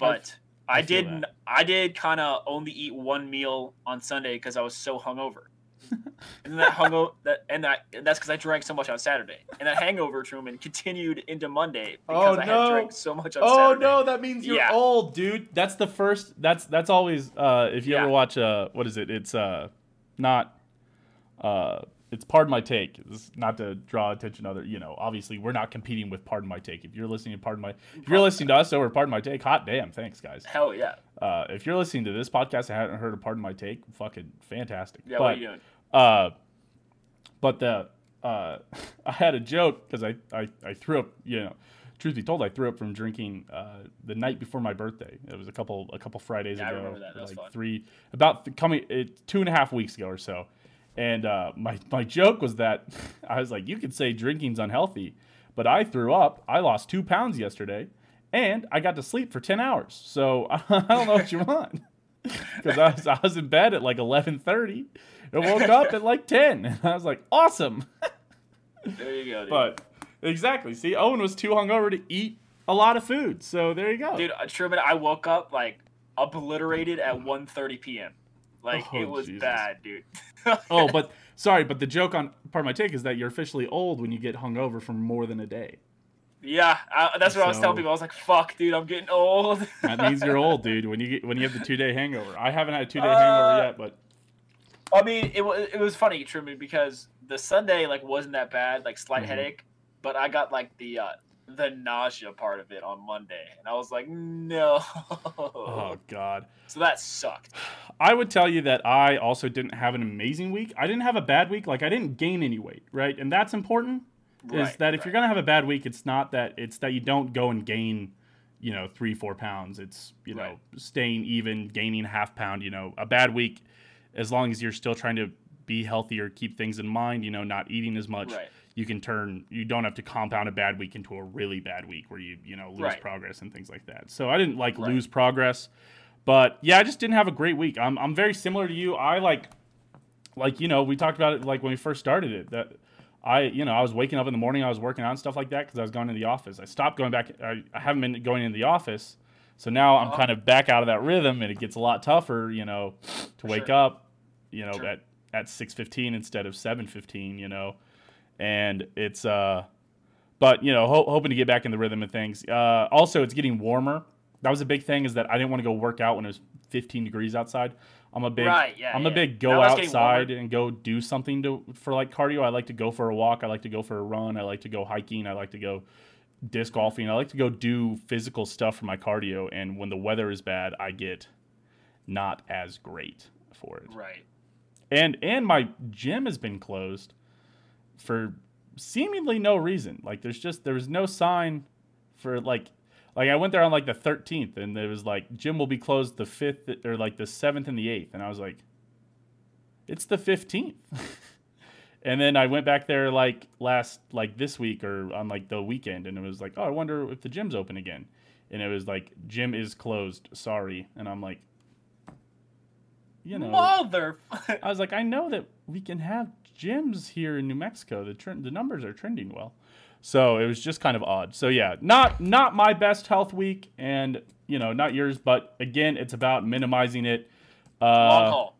but I, I did that. I did kind of only eat one meal on Sunday because I was so hungover. and that hungover that and that and that's because I drank so much on Saturday, and that hangover Truman continued into Monday because Oh, I no. had drank so much on Oh Saturday. no, that means you're Yeah. old, dude. That's the first. That's that's always. Uh, if you Yeah. ever watch, uh, what is it? It's uh, not. Uh, it's pardon my take. It's not to draw attention to other. You know, obviously we're not competing with pardon my take. If you're listening to pardon my, if you're listening to us over pardon my take, hot damn, thanks guys. Hell yeah, Uh, if you're listening to this podcast and haven't heard of pardon my take, fucking fantastic. yeah. But, what are you doing? uh, but the uh, I had a joke because I, I I threw up. You know, truth be told, I threw up from drinking uh, the night before my birthday. It was a couple a couple Fridays Yeah, I ago. remember that. That like fun. three about th- coming it, two and a half weeks ago or so. And uh, my my joke was that I was like, you could say drinking's unhealthy, but I threw up. I lost two pounds yesterday, and I got to sleep for ten hours. So I don't know what you want because I was, I was in bed at like eleven thirty and woke up at like ten. And I was like, awesome. There you go, dude. But exactly, see, Owen was too hungover to eat a lot of food. So there you go. dude, uh, Truman, I woke up like obliterated at 1.30 p.m. Like Oh, it was Jesus. bad, dude. oh, but sorry, but the joke on Pardon My Take is that you're officially old when you get hungover for more than a day. yeah, I, that's what I was telling people. I was like, "Fuck, dude, I'm getting old." That means you're old, dude. When you get when you have the two day hangover. I haven't had a two day Uh, hangover yet, but I mean, it was it was funny, Truman, because the Sunday like wasn't that bad, like slight Mhm. headache, but I got like the uh, the nausea part of it on Monday, and I was like, no. oh god. So that sucked. I would tell you that I also didn't have an amazing week. I didn't have a bad week. Like I didn't gain any weight, right? And that's important. is Right, that if right. you're gonna have a bad week, it's not that it's that you don't go and gain, you know, three four pounds. It's you know staying even, gaining half pound. You know, a bad week, as long as you're still trying to be healthier, keep things in mind. You know, not eating as much. Right. You can turn. You don't have to compound a bad week into a really bad week where you you know lose Right. progress and things like that. So I didn't like Right. lose progress, but yeah, I just didn't have a great week. I'm I'm very similar to you. I like like you know we talked about it like when we first started it that I you know I was waking up in the morning I was working on stuff like that because I was going to the office I stopped going back I, I haven't been going in the office so now I'm Uh-huh. kind of back out of that rhythm and it gets a lot tougher you know to wake Sure. up you know Sure. at at 6:15 instead of 7:15 you know and it's uh but you know ho- hoping to get back in the rhythm of things uh also it's getting warmer that was a big thing is that I didn't want to go work out when it was 15 degrees outside I'm a big Right, yeah, I'm a big go Now it's getting outside and go do something to for like cardio. I like to go for a walk. I like to go for a run. I like to go hiking. I like to go disc golfing. I like to go do physical stuff for my cardio. And when the weather is bad, I get not as great for it. Right. And and my gym has been closed for seemingly no reason. Like there's just there was no sign for like like I went there on like the 13th and it was like gym will be closed the 5th or like the 7th and the 8th and I was like it's the 15th. and then I went back there like last like this week or on like the weekend and it was like, "Oh, I wonder if the gym's open again." And it was like, "Gym is closed. Sorry." And I'm like you know, Mother. I was like, I know that we can have gyms here in New Mexico. The trend, the numbers are trending well, so it was just kind of odd. So yeah, not not my best health week, and you know, not yours. But again, it's about minimizing it. Uh, Long haul.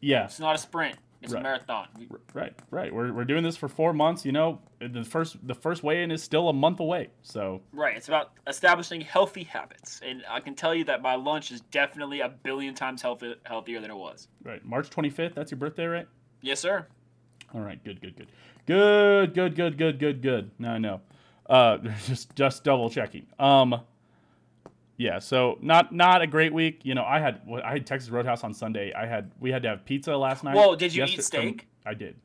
Yeah, It's not a sprint. It's Right. a marathon. We- right, right. We're, we're doing this for four months. You know, the first the first weigh in is still a month away. So Right. It's about establishing healthy habits, and I can tell you that my lunch is definitely a billion times healthy, healthier than it was. right, March twenty fifth. That's your birthday, right? Yes, sir. All right, good, good, good, good, good, good, good, good, good. No, I know. Uh, just just double checking. Um, yeah. So not not a great week. You know, I had I had Texas Roadhouse on Sunday. I had we had to have pizza last night. Whoa, did you eat Yester- steak? I did.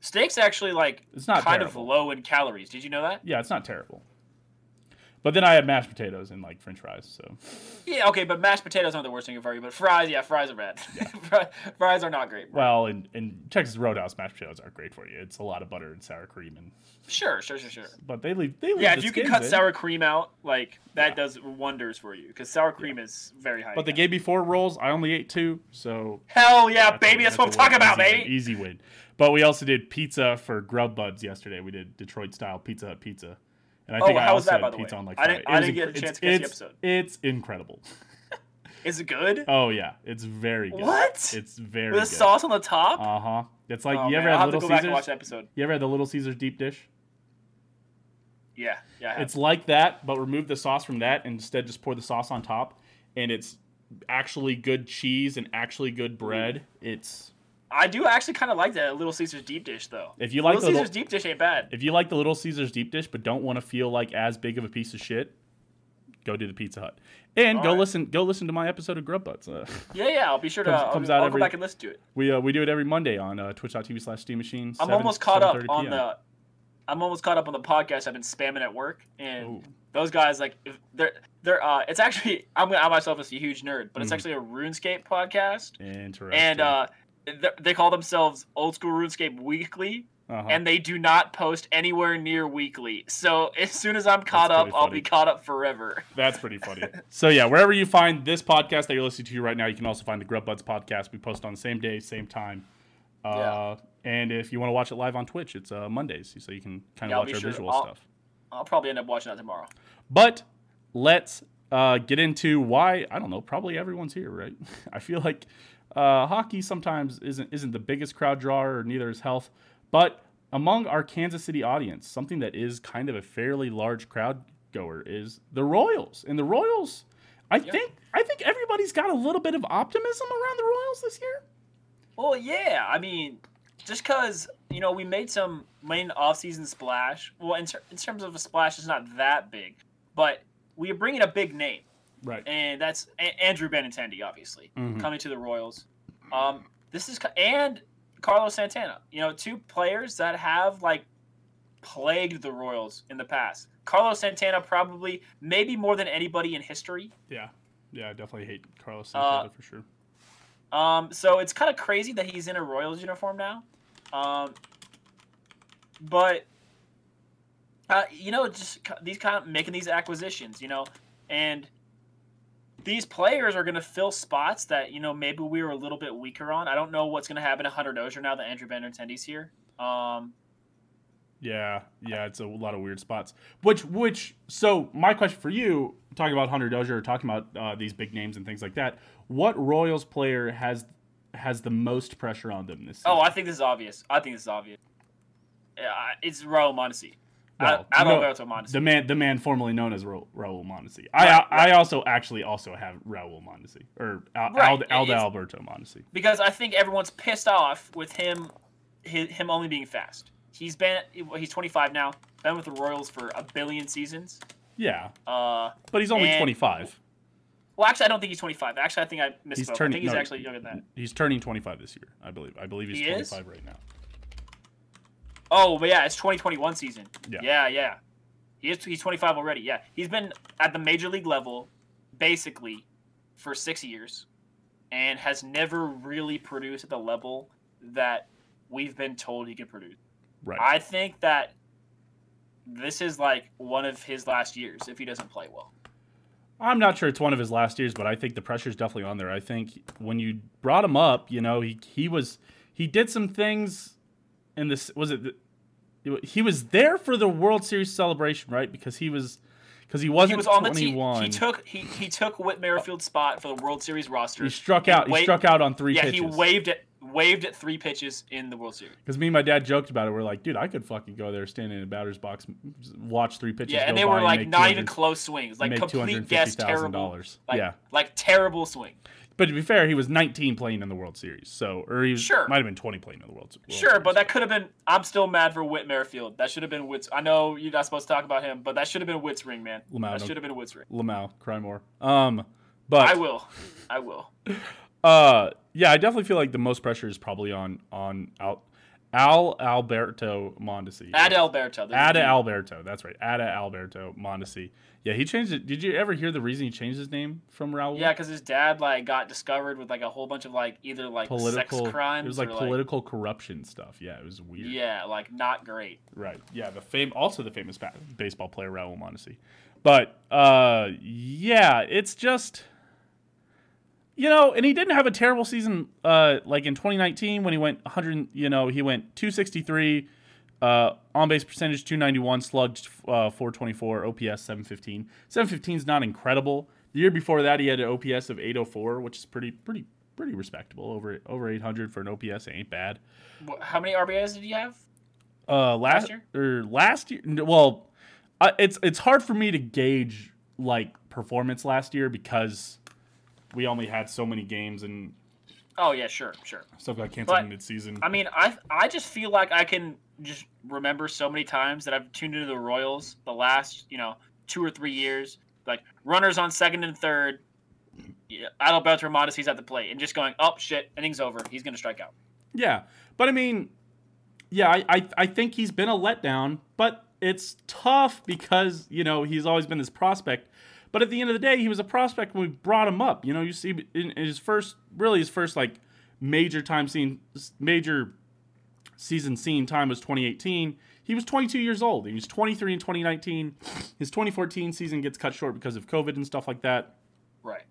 Steak's actually like It's not kind terrible. of low in calories. Did you know that? Yeah, it's not terrible. But then I had mashed potatoes and like French fries. So Yeah, okay, but mashed potatoes aren't the worst thing for you. But fries, yeah, fries are bad. Fri- fries are not great. well, in, in Texas Roadhouse, mashed potatoes aren't great for you. It's a lot of butter and sour cream, and Sure, sure, sure, sure. but they leave they leave Yeah, if you can cut in. sour cream out, like that Yeah. does wonders for you because sour cream is very high. But the game before rolls, I only ate two, so Hell yeah, a- baby! That's, what I'm talking about, Easy baby. Easy win. But we also did pizza for Grub Buds yesterday. We did Detroit style Pizza Hut pizza. And I Oh, think I also that, had pizza way? on like I didn't-. I didn't get a chance it's, to catch the it's- episode. It's incredible. Is it good? Oh yeah, it's very good. What? It's very With a sauce on the top? Uh huh. It's like oh, you man, ever I'll had have to Little go back and watch Caesars? the episode. You ever had the Little Caesars deep dish? Yeah, yeah. I have. It's like that, but remove the sauce from that and instead just pour the sauce on top, and it's actually good cheese and actually good bread. It's I do actually kind of like that Little Caesars deep dish though. if you like Little the little, Caesars deep dish ain't bad. if you like the Little Caesars deep dish but don't want to feel like as big of a piece of shit, go do the Pizza Hut and All go right. listen go listen to my episode of Grub Buds. Uh, Yeah, yeah. I'll be sure to. Comes- I'll, comes I'll out go back and listen to it. we uh, we do it every Monday on uh, Twitch.tv slash Steam Machine. I'm 7 almost caught up on PM. the. I'm almost caught up on the podcast I've been spamming at work, and Ooh. those guys like if they're they're uh it's actually I'm I myself as a huge nerd, but it's Mhm. actually a RuneScape podcast, Interesting. and uh they call themselves Old School RuneScape Weekly, uh-huh. and they do not post anywhere near weekly. So as soon as I'm caught up, pretty I'll be caught up forever. That's pretty funny. so yeah, wherever you find this podcast that you're listening to right now, you can also find the Grub Buds podcast. We post on the same day, same time. Uh, And if you want to watch it live on Twitch, it's uh, Mondays, so you can kind of Yeah, watch our sure. visual I'll- stuff. I'll probably end up watching that tomorrow. But let's uh, get into why I don't know. Probably everyone's here, right? I feel like uh, hockey sometimes isn't isn't the biggest crowd drawer, or neither is health. But among our Kansas City audience, something that is kind of a fairly large crowd goer is the Royals. And the Royals, I Yeah. think I think everybody's got a little bit of optimism around the Royals this year. Well, yeah. I mean, just because you know we made some main off-season splash. Well, in, ter- in terms of a splash, it's not that big, but we are bringing a big name, Right. and that's a- Andrew Benintendi, obviously Mhm. coming to the Royals. Um, this is and Carlos Santana. You know, two players that have like plagued the Royals in the past. Carlos Santana probably maybe more than anybody in history. Yeah. Yeah, I definitely hate Carlos Uh, Santana for sure. Um, so it's kind of crazy that he's in a Royals uniform now. Um, but uh, you know, just these kind of making these acquisitions, you know, and these players are going to fill spots that you know maybe we were a little bit weaker on. I don't know what's going to happen to Hunter Dozier now that Andrew Benintendi's here. Um, Yeah, yeah, it's a lot of weird spots. Which, which, so my question for you, talking about Hunter Dozier, talking about uh, these big names and things like that, what Royals player has has the most pressure on them this season? oh, I think this is obvious. I think this is obvious. Yeah, it's Raul Mondesi. Well, Ad- no, Adalberto Mondesi. the man, the man formerly known as Ra- Raul Mondesi. I, Right, I, I also actually also have Raul Mondesi or Al, Right, Aldo, Alberto Mondesi. because I think everyone's pissed off with him, his, him only being fast. He's been he's 25 now, been with the Royals for a billion seasons. Yeah, Uh, but he's only And- 25. well, actually, I don't think he's 25. Actually, I think I misspoke. He's I think he's no, actually younger than that. He's turning 25 this year, I believe. I believe he's He is? 25 right now. Oh, but yeah, it's 2021 season. Yeah. yeah, yeah. He is, he's 25 already. Yeah, he's been at the major league level basically for six years, and has never really produced at the level that we've been told he can produce. Right. I think that this is like one of his last years if he doesn't play well. I'm not sure it's one of his last years, but I think the pressure's definitely on there. I think when you brought him up, you know, he he was he did some things in this was it the- he was there for the World Series celebration, right? Because he was because he wasn't He was on the team. 21. He took he, he took Whit Merrifield's spot for the World Series roster. he struck out. He wa- struck out on three Yeah, pitches. he waved at waved at three pitches in the World Series. Because me and my dad joked about it. We're like, dude, I could fucking go there, stand in a batter's box, watch three pitches. Yeah, and they were like not even close swings, like complete guess terrible, $250,000. like, yeah, like terrible swing. But to be fair, he was 19 playing in the World Series, so or he was, Sure. might have been 20 playing in the World, World Sure, Series. but that could have been. I'm still mad for Whit Merrifield. That should have been Whit's. I know you're not supposed to talk about him, but that should have been Whit's ring, man. Lamau, that no- should have been Whit's ring. Lamau, cry more. Um, but I will. I will. Uh, yeah, I definitely feel like the most pressure is probably on on Al- Al Alberto Mondesi. Adalberto. there's a Ada Alberto. That's right. Ada Alberto Mondesi. Yeah, he changed it. Did you ever hear the reason he changed his name from Raul? Yeah, because his dad like got discovered with like a whole bunch of like either like political sex crimes. It was like or, political corruption stuff. Yeah, it was weird. Yeah, like not great. Right. Yeah, the fame also the famous ba- baseball player Raul Mondesi. But uh yeah, it's just you know, and he didn't have a terrible season uh like in 2019 when he went 100, you know, he went 263 uh on base percentage 291, slugged uh 424, OPS 715. 715 is not incredible. The year before that he had an OPS of 804, which is pretty pretty pretty respectable. Over over 800 for an OPS ain't bad. How many RBIs did he have? Uh, last, Last year? or last year. Well, uh, it's it's hard for me to gauge like performance last year because we only had so many games and Oh yeah, sure, sure. stuff got canceled But- in mid-season. I mean, I I just feel like I can just remember so many times that I've tuned into the Royals the last you know two or three years, like runners on second and third, yeah, Adalberto Mondesi's at the plate, and just going, oh shit, innings over, he's gonna strike out. Yeah, but I mean, yeah, I, I I think he's been a letdown, but it's tough because you know he's always been this prospect. But at the end of the day, he was a prospect when we brought him up. You know, you see in, his first, really his first like major time scene, major season scene time was 2018. He was 22 years old. He was 23 in 2019. His 2014 season gets cut short because of COVID and stuff like that. Right.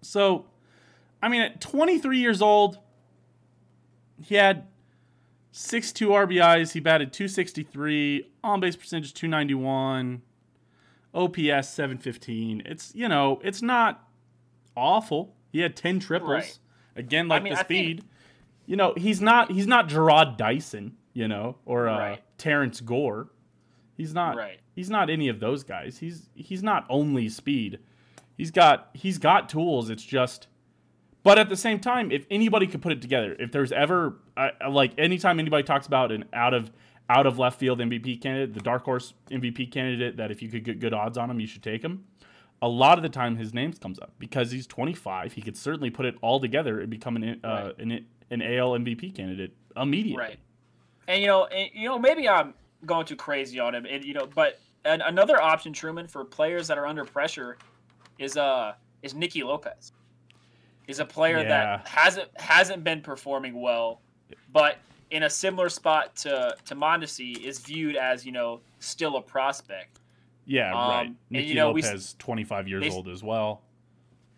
So, I mean, at 23 years old, he had 62 RBIs. He batted 263, on base percentage 291, OPS 715. It's, you know, it's not awful. He had 10 triples. Right. Again, like mean, the I think- speed. You know, he's not he's not Jarrod Dyson, you know, or uh, Right. Terrence Gore. He's not Right. he's not any of those guys. He's he's not only speed. He's got he's got tools. It's just but at the same time, if anybody could put it together, if there's ever I I- like anytime anybody talks about an out of out of left field MVP candidate, the dark horse MVP candidate that if you could get good odds on him, you should take him. A lot of the time, his name comes up because he's 25. He could certainly put it all together and become an uh, Right. an, an AL MVP candidate immediately. Right. And you know, and, you know, maybe I'm going too crazy on him, and you know, but an, another option, Truman, for players that are under pressure, is uh is Nicky Lopez. Is a player Yeah. that hasn't hasn't been performing well, but in a similar spot to to Mondesi is viewed as you know still a prospect. Yeah, Um, right. and, Nicky you know, we Lopez, 25 years they old as well.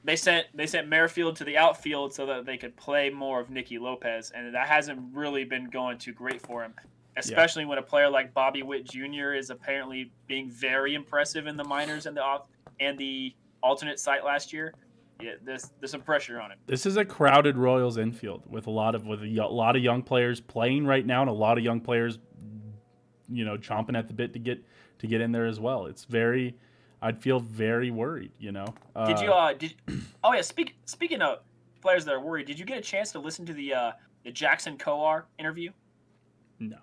They sent they sent Merrifield to the outfield so that they could play more of Nicky Lopez, and that hasn't really been going too great for him. Especially when a player like Bobby Witt Jr. is apparently being very impressive in the minors and the off and the alternate site last year. Yeah, there's there's some pressure on him. This is a crowded Royals infield with a lot of with a y- lot of young players playing right now, and a lot of young players, you know, chomping at the bit to get to get in there as well. It's very, I'd feel very worried. You know, uh, Did you uh did oh yeah speak speaking of players that are worried, did you get a chance to listen to the uh the Jackson Kowar interview? No.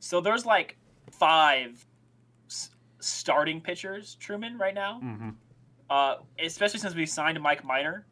So there's like five s- starting pitchers, Truman, right now. hmm uh, especially since we signed Mike Minor.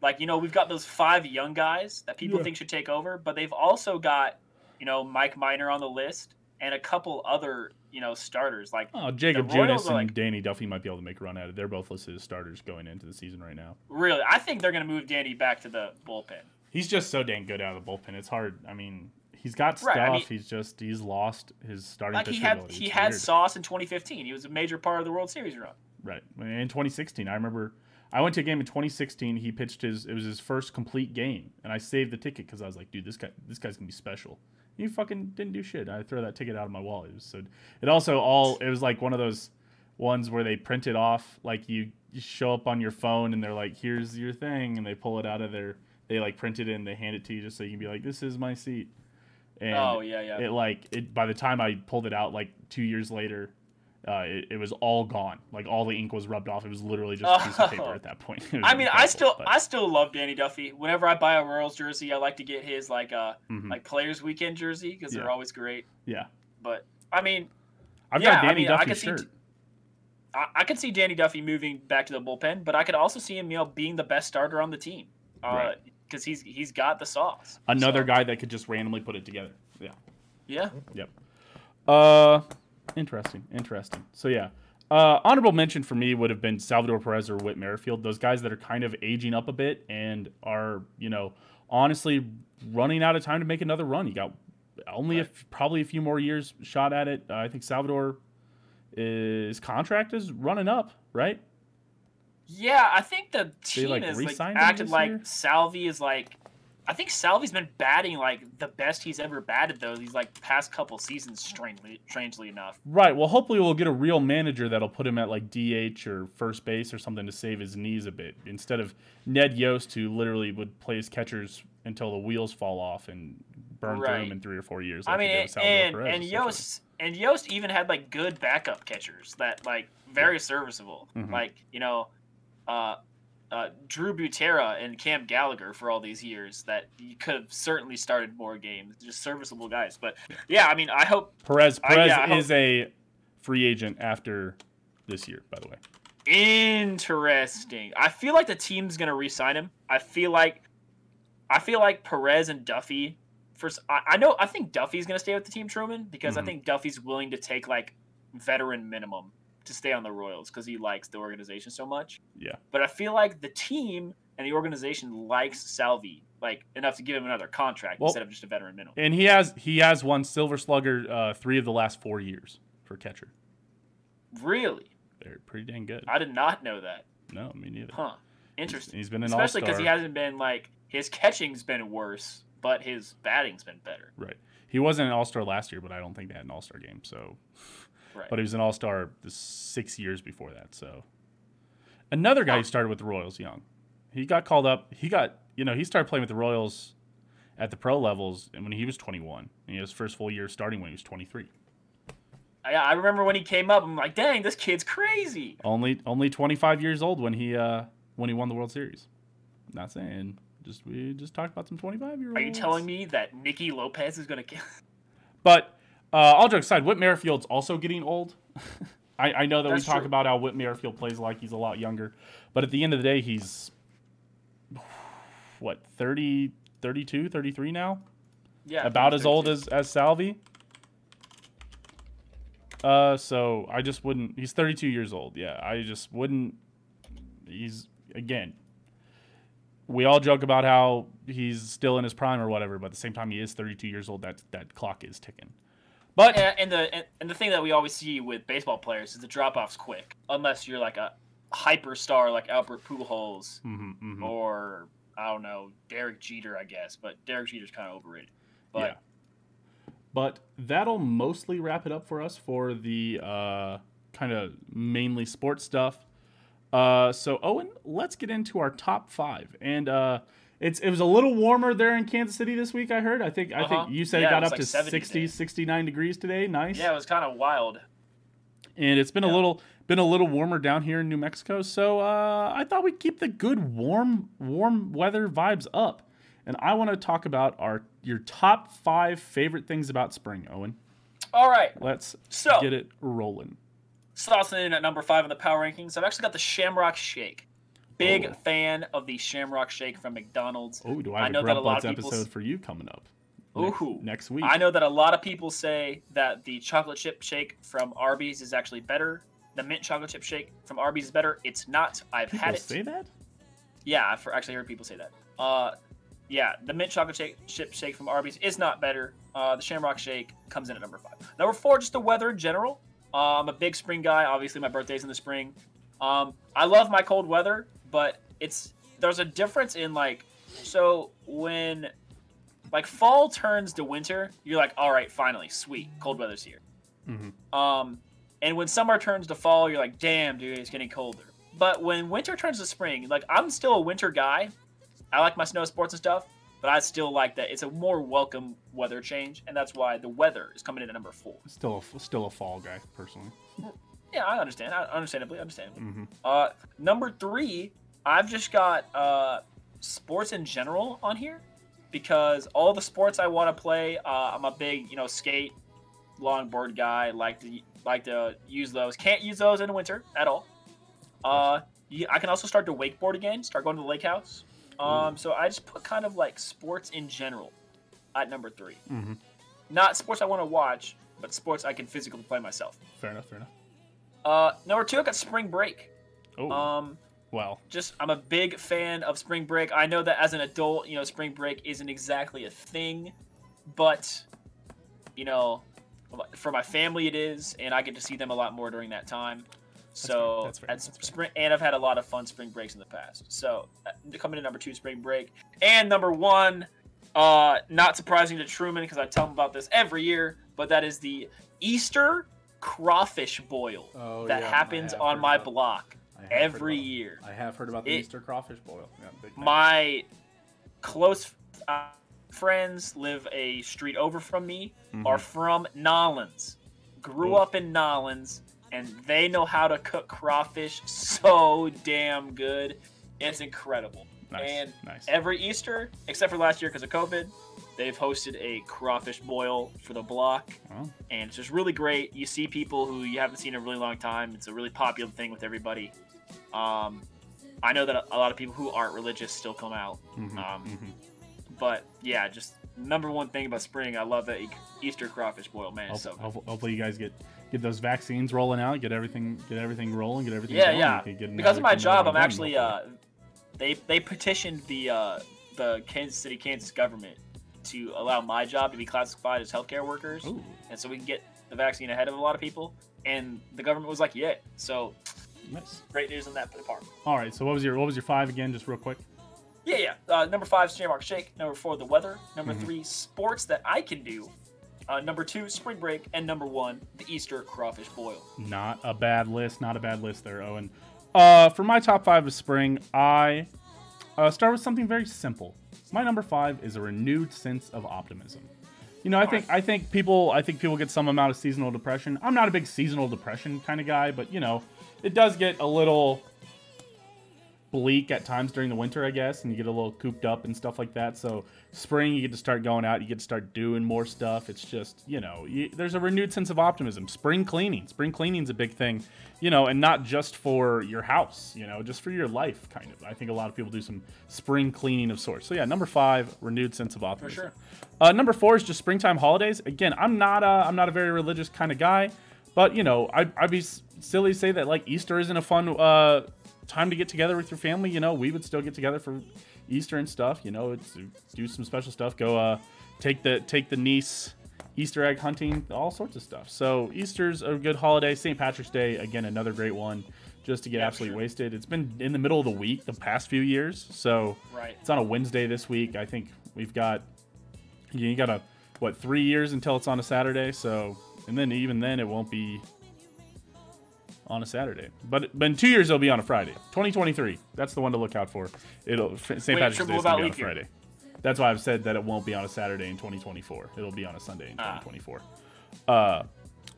Like, you know, we've got those five young guys that people Yeah. think should take over, but they've also got, you know, Mike Minor on the list and a couple other, you know, starters. Like, Oh, Jakob Junis and like- Danny Duffy might be able to make a run at it. They're both listed as starters going into the season right now. really, I think they're going to move Danny back to the bullpen. He's just so dang good out of the bullpen. It's hard. I mean, he's got stuff. Right, I mean- he's just he's lost his starting Like, he had he had. Sauce in 2015. He was a major part of the World Series run. Right. In 2016, I remember I went to a game in 2016. He pitched his it was his first complete game, and I saved the ticket because I was like, dude, this guy this guy's gonna be special. He fucking didn't do shit. I throw that ticket out of my wallet. It was so. It also all it was like one of those ones where they print it off like you, you show up on your phone and they're like, here's your thing, and they pull it out of their they like print it in, they hand it to you just so you can be like, this is my seat. And oh, yeah, yeah. it like it by the time I pulled it out like two years later, uh, it, it was all gone. Like all the ink was rubbed off. It was literally just a piece of paper Oh. at that point. I mean, I still but- I still love Danny Duffy. Whenever I buy a Royals jersey, I like to get his like uh Mhm. like Players Weekend jersey because Yeah. they're always great. yeah. But I mean, I've Yeah, got I Danny mean, I Duffy's could see shirt. t- I, I could see Danny Duffy moving back to the bullpen, but I could also see him, you know, being the best starter on the team, Right. because he's he's got the sauce. Another So, guy that could just randomly put it together. Yeah. Yeah. Yep. Uh, interesting. Interesting. So yeah. Uh, honorable mention for me would have been Salvador Perez or Whit Merrifield. Those guys that are kind of aging up a bit and are, you know, honestly running out of time to make another run. You got only a Right. f probably a few more years shot at it. Uh, I think Salvador his contract is running up, right? Yeah, I think the They, team like, is like acted like? Salvi is like. I think Salvi's been batting like the best he's ever batted though. These like past couple seasons, strangely, strangely enough. Right. Well, hopefully we'll get a real manager that'll put him at like DH or first base or something to save his knees a bit instead of Ned Yost, who literally would play his catchers until the wheels fall off and burn through Right. him in three or four years. I like he mean, and and, Perez, and. Yost and Yost even had like good backup catchers that like very serviceable. Mhm. Like you know, uh, uh, Drew Butera and Cam Gallagher for all these years that you could have certainly started more games. Just serviceable guys. But yeah, I mean, I hope Perez I- Perez yeah, I hope- is a free agent after this year, by the way. Interesting. I feel like the team's gonna re-sign him. I feel like, I feel like Perez and Duffy. First, I, I know. I think Duffy's gonna stay with the team, Truman, because I Mhm. think Duffy's willing to take like veteran minimum to stay on the Royals because he likes the organization so much. Yeah. But I feel like the team and the organization likes Salvi like enough to give him another contract Well- instead of just a veteran minimum. And he has he has won Silver Slugger uh, three of the last four years for catcher. Really, They're pretty dang good. I did not know that. No, me neither. Huh. Interesting. He's been an especially because he hasn't been like his catching's been worse, but his batting's been better. Right. He wasn't an All Star last year, but I don't think they had an All Star game. So, Right. but he was an All Star the six years before that. So, another guy who started with the Royals young. He got called up. He got you know he started playing with the Royals at the pro levels, and when he was 21, and he had his first full year starting when he was 23. I, I remember when he came up. I'm like, dang, this kid's crazy. Only only 25 years old when he uh when he won the World Series. Not saying. Just we just talked about some 25 year olds. Are you telling me that Nicky Lopez is gonna kill? But uh, all jokes aside, Whit Merrifield's also getting old. I, I know that That's we talk true. about how Whit Merrifield plays like he's a lot younger, but at the end of the day, he's what 30, 32, 33 now, Yeah, about as old as as Salvi. Uh, so I just wouldn't. He's thirty two years old. Yeah, I just wouldn't. He's again. We all joke about how he's still in his prime or whatever, but at the same time, he is thirty two years old. That that clock is ticking. But Yeah, and the and, and the thing that we always see with baseball players is the drop off's quick, unless you're like a hyper star like Albert Pujols Mhm, mhm. or I don't know Derek Jeter, I guess. But Derek Jeter's kind of overrated. But yeah. But that'll mostly wrap it up for us for the uh, kind of mainly sports stuff. Uh, so Owen, let's get into our top five, and uh, it's it was a little warmer there in Kansas City this week. I heard. I think I Uh-huh. think you said Yeah, it it got was up like to 70 60, today. 69 degrees today. Nice. yeah, it was kind of wild. and it's been a little been a little warmer down here in New Mexico. So uh, I thought we'd keep the good warm warm weather vibes up. And I want to talk about our your top five favorite things about spring, Owen. All right, Let's So- get it rolling. Slossing in at number five in the power rankings. I've actually got the Shamrock Shake. Big Oh. fan of the Shamrock Shake from McDonald's. Oh, do I I know a that a Grub lot Buds of people s- for you coming up? next- Ooh. next week. I know that a lot of people say that the chocolate chip shake from Arby's is actually better. The mint chocolate chip shake from Arby's is better. It's not. I've People had it. say that. Yeah, I've actually heard people say that. Uh, yeah, the mint chocolate shake, chip shake from Arby's is not better. Uh, the Shamrock Shake comes in at number five. Number four, just the weather in general. Uh, I'm a big spring guy. Obviously, my birthday's in the spring. Um, I love my cold weather, but it's there's a difference in like so when like fall turns to winter, you're like, all right, finally, sweet, cold weather's here. Mhm. Um, and when summer turns to fall, you're like, damn, dude, it's getting colder. But when winter turns to spring, like I'm still a winter guy. I like my snow sports and stuff, but I still like that it's a more welcome weather change, and that's why the weather is coming in at number four. Still, a, still a fall guy personally. Yeah, I understand. I, understandably, understandably. hmm Uh, number three, I've just got uh, sports in general on here because all the sports I want to play, uh, I'm a big you know skate, longboard guy. Like to like to use those. Can't use those in the winter at all. Uh, yeah, I can also start to wakeboard again. Start going to the lake house. Um, so I just put kind of like sports in general at number three. hmm not sports I want to watch, but sports I can physically play myself. Fair enough. Fair enough. Uh, number two, I got spring break. Oh, Um, well, just I'm a big fan of spring break. I know that as an adult, you know, spring break isn't exactly a thing, but you know, for my family it is, and I get to see them a lot more during that time. So That's fair, that's fair. spring, and I've had a lot of fun spring breaks in the past. So uh, coming to number two, spring break, and number one, uh, not surprising to Truman because I tell him about this every year, but that is the Easter crawfish boil Oh, that yeah, happens on my about- block I have heard every year. I have heard about the It- Easter crawfish boil. Yeah, big fan. my close uh, friends live a street over from me Mhm. are from Nolans grew Oof. up in Nolans and they know how to cook crawfish so damn good it's incredible nice, and nice. every easter except for last year because of covid they've hosted a crawfish boil for the block Well, and it's just really great. You see people who you haven't seen in a really long time. It's a really popular thing with everybody. Um, I know that a, lot of people who aren't religious still come out, mhm, um, mhm. but yeah, just number one thing about spring, I love the E- Easter crawfish boil, man. Hope- so hope- hopefully you guys get get those vaccines rolling out, get everything get everything rolling, get everything. Yeah, going. yeah. Because of my job, I'm actually uh, they they petitioned the uh, the Kansas City, Kansas government to allow my job to be classified as healthcare workers. Ooh, and so we can get the vaccine ahead of a lot of people. And the government was like, "Yeah." So nice. great news on that part. All right. So what was your what was your five again? Just real quick. Yeah, yeah. Uh, number five, Shamrock Shake. Number four, the weather. Number Mhm. three, sports that I can do. Uh, number two, spring break, and number one, the Easter crawfish boil. Not a bad list. Not a bad list there, Owen. Uh, for my top five of spring, I uh, start with something very simple. My number five is a renewed sense of optimism. You know, I think I think people I think people get some amount of seasonal depression. I'm not a big seasonal depression kind of guy, but you know, it does get a little bleak at times during the winter, I guess, and you get a little cooped up and stuff like that. So spring, you get to start going out, you get to start doing more stuff. It's just, you know, you, there's a renewed sense of optimism. Spring cleaning, spring cleaning's a big thing, you know, and not just for your house, you know, just for your life, kind of. I think a lot of people do some spring cleaning of sorts. So yeah, number five, renewed sense of optimism. For sure. Uh, number four is just springtime holidays. Again, I'm not a I'm not a very religious kind of guy, but you know, I, I'd be silly to say that like Easter isn't a fun uh, time to get together with your family. You know, we would still get together for Easter and stuff. You know, it's, do some special stuff. Go uh, take the take the niece Easter egg hunting, all sorts of stuff. So Easter's a good holiday. St. Patrick's Day, again, another great one. Just to get Yeah, absolutely sure. wasted. It's been in the middle of the week the past few years, so Right. it's on a Wednesday this week. I think we've got you got a what three years until it's on a Saturday. So and then even then it won't be on a Saturday. But but in two years it'll be on a Friday. 2023. That's the one to look out for. It'll St. Patrick's Day is gonna be on a year? Friday. That's why I've said that it won't be on a Saturday in 2024. It'll be on a Sunday in Ah. 2024. Uh,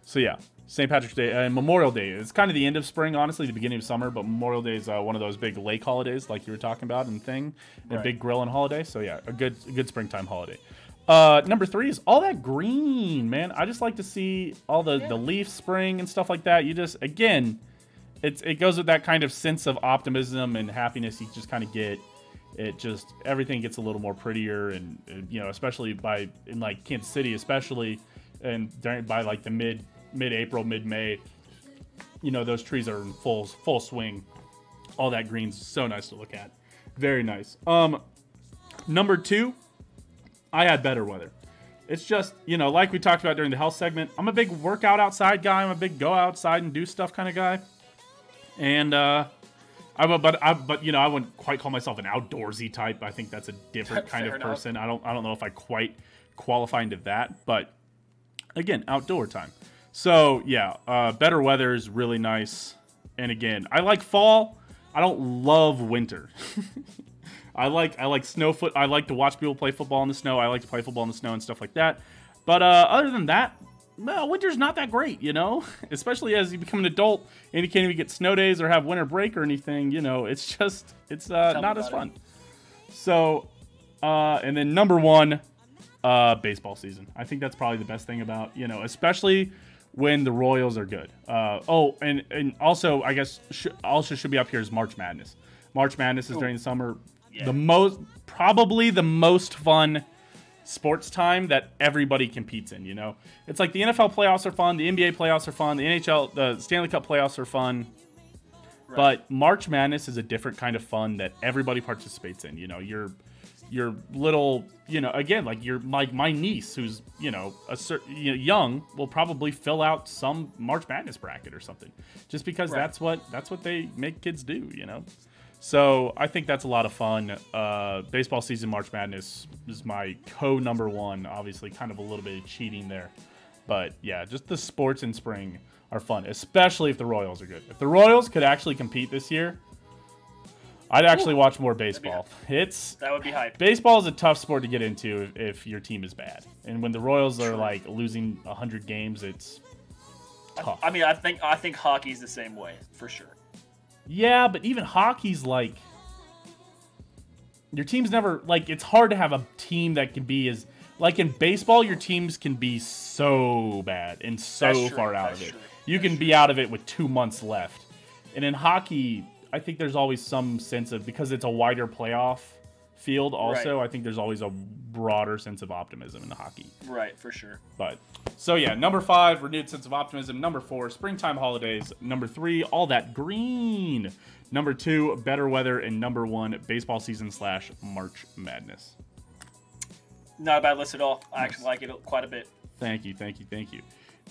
so yeah, St. Patrick's Day and Memorial Day. It's kind of the end of spring, honestly, the beginning of summer. But Memorial Day is uh, one of those big lake holidays, like you were talking about, and thing, and a Right. big grilling holiday. So yeah, a good, a good springtime holiday. Uh, number three is all that green, man. I just like to see all the the leaf spring and stuff like that. You just again, it's it goes with that kind of sense of optimism and happiness you just kind of get. It just everything gets a little more prettier, and, and, you know, especially by in like Kansas City, especially, and during by like the mid mid April, mid May, you know, those trees are in full full swing. All that green's so nice to look at, very nice. Um, number two, I had better weather. It's just, you know, like we talked about during the health segment, I'm a big workout outside guy. I'm a big go outside and do stuff kind of guy. And uh I'm but I but you know, I wouldn't quite call myself an outdoorsy type. I think that's a different kind of enough. person. I don't I don't know if I quite qualify into that, but again, outdoor time. So yeah, uh, better weather is really nice. And again, I like fall. I don't love winter. I like I like snow foot. I like to watch people play football in the snow. I like to play football in the snow and stuff like that. But uh, other than that, well, winter's not that great, you know. Especially as you become an adult and you can't even get snow days or have winter break or anything. You know, it's just it's uh, not as fun. So, uh, and then number one, uh, baseball season. I think that's probably the best thing about you know, especially when the Royals are good. Uh, oh, and and also I guess sh- also should be up here is March Madness. March Madness is during the summer. Yeah. The most probably the most fun sports time that everybody competes in. You know, it's like the NFL playoffs are fun, the NBA playoffs are fun, the NHL, the Stanley Cup playoffs are fun. Right. But March Madness is a different kind of fun that everybody participates in. You know, your your little, you know, again, like your like my niece who's you know a certain you know, young will probably fill out some March Madness bracket or something, just because Right. that's what that's what they make kids do. You know. So I think that's a lot of fun. Uh, baseball season, March Madness is my co number one. Obviously, kind of a little bit of cheating there, but yeah, just the sports in spring are fun, especially if the Royals are good. If the Royals could actually compete this year, I'd actually watch more baseball. It's that would be hype. baseball is a tough sport to get into if, if your team is bad, and when the Royals are True. like losing hundred games, it's tough. I mean, I think I think hockey's the same way for sure. Yeah, but even hockey's like your team's never like it's hard to have a team that can be as like in baseball your teams can be so bad and so true, far out of it. true, You can be out of it with 2 months left. And in hockey, I think there's always some sense of because it's a wider playoff field also, I think there's always a broader sense of optimism in the hockey. Right, for sure. But so yeah, number five, renewed sense of optimism. Number four, springtime holidays. Number three, all that green. Number two, better weather, and number one, baseball season slash March Madness. Not a bad list at all. I actually like it quite a bit. Thank you, thank you, thank you.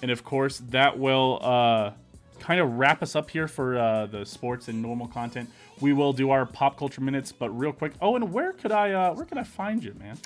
And of course, that will uh, kind of wrap us up here for uh, the sports and normal content. We will do our pop culture minutes, but real quick. Oh, and where could I uh, where could I find you, man?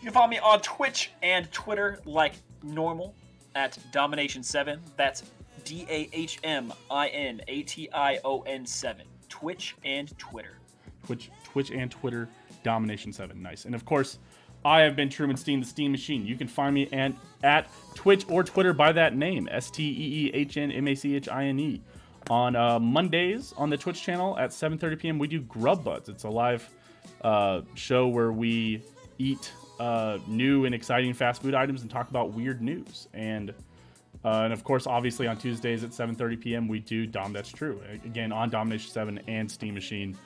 You can follow me on Twitch and Twitter like normal at Dahmination7. That's D A H M I N A T I O N 7. Twitch and Twitter. Twitch, Twitch and Twitter, Dahmination Seven. Nice. And of course, I have been Truman Steen, the Steam Machine. You can find me and at Twitch or Twitter by that name, S T E E H N M A C H I N E. On uh, Mondays on the Twitch channel at 7:30 p.m. we do Grub Buds. It's a live uh, show where we eat uh, new and exciting fast food items and talk about weird news. And uh, and of course, obviously on Tuesdays at 7:30 p.m. we do Dom That's True again on Dahmination Seven and Steam Machine.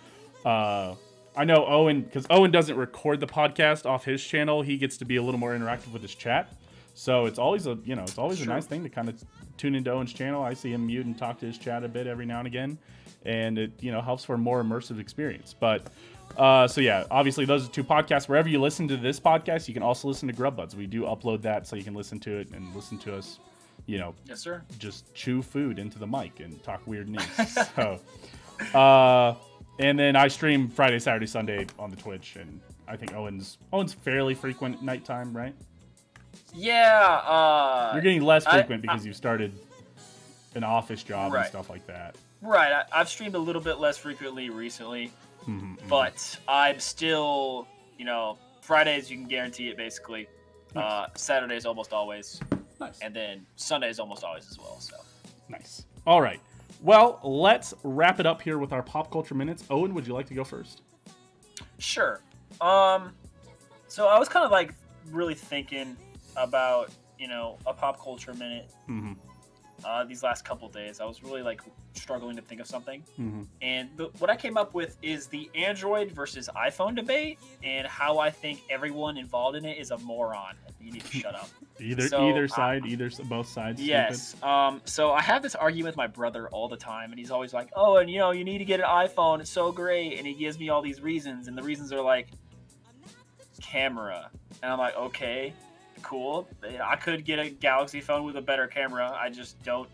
I know Owen because Owen doesn't record the podcast off his channel. He gets to be a little more interactive with his chat, so it's always a you know it's always a nice thing to kind of tune into Owen's channel. I see him mute and talk to his chat a bit every now and again, and it you know helps for a more immersive experience. But uh, so yeah, obviously those are two podcasts. Wherever you listen to this podcast, you can also listen to Grub Buds. We do upload that so you can listen to it and listen to us. You know, Yes, sir. just chew food into the mic and talk weird news. so, uh, and then I stream Friday, Saturday, Sunday on the Twitch, and I think Owen's Owen's fairly frequent nighttime, right? Yeah, uh. You're getting less I- frequent because you started an office job and stuff like that. Right, I, I've streamed a little bit less frequently recently, Mhm, mhm. but I'm still, you know, Fridays you can guarantee it basically. Uh, Saturdays almost always, nice, and then Sundays almost always as well. So nice. All right. Well, let's wrap it up here with our pop culture minutes. Owen, would you like to go first? sure. Um, so I was kind of like really thinking about you know a pop culture minute Mm-hmm. Uh, these last couple days. I was really like struggling to think of something. Mm-hmm. And the, what I came up with is the Android versus iPhone debate, and how I think everyone involved in it is a moron. You need to shut up. Either So, either uh, side, either both sides. yes. Um. So I have this argument with my brother all the time, and he's always like, "Oh, and you know, you need to get an iPhone. It's so great." And he gives me all these reasons, and the reasons are like camera, and I'm like, "Okay, cool. I could get a Galaxy phone with a better camera. I just don't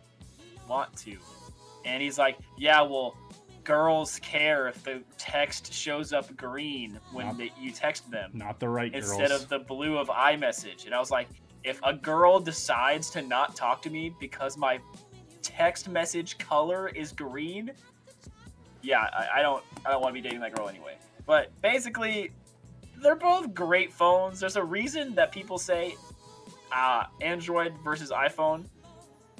want to." And he's like, "Yeah, well." Girls care if the text shows up green when Not- they, you text them Not the right instead girls. of the blue of iMessage. And I was like, if a girl decides to not talk to me because my text message color is green, yeah, I, I don't I don't want to be dating that girl anyway. But basically, they're both great phones. There's a reason that people say uh, Android versus iPhone.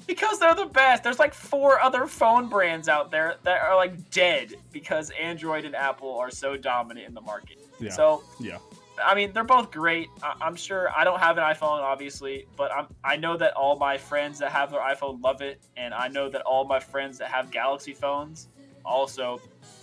Because they're the best. There's like four other phone brands out there that are like dead because Android and Apple are so dominant in the market. Yeah. So yeah. I mean, they're both great. I- I'm sure I don't have an iPhone, obviously, but I'm, I know that all my friends that have their iPhone love it, and I know that all my friends that have Galaxy phones also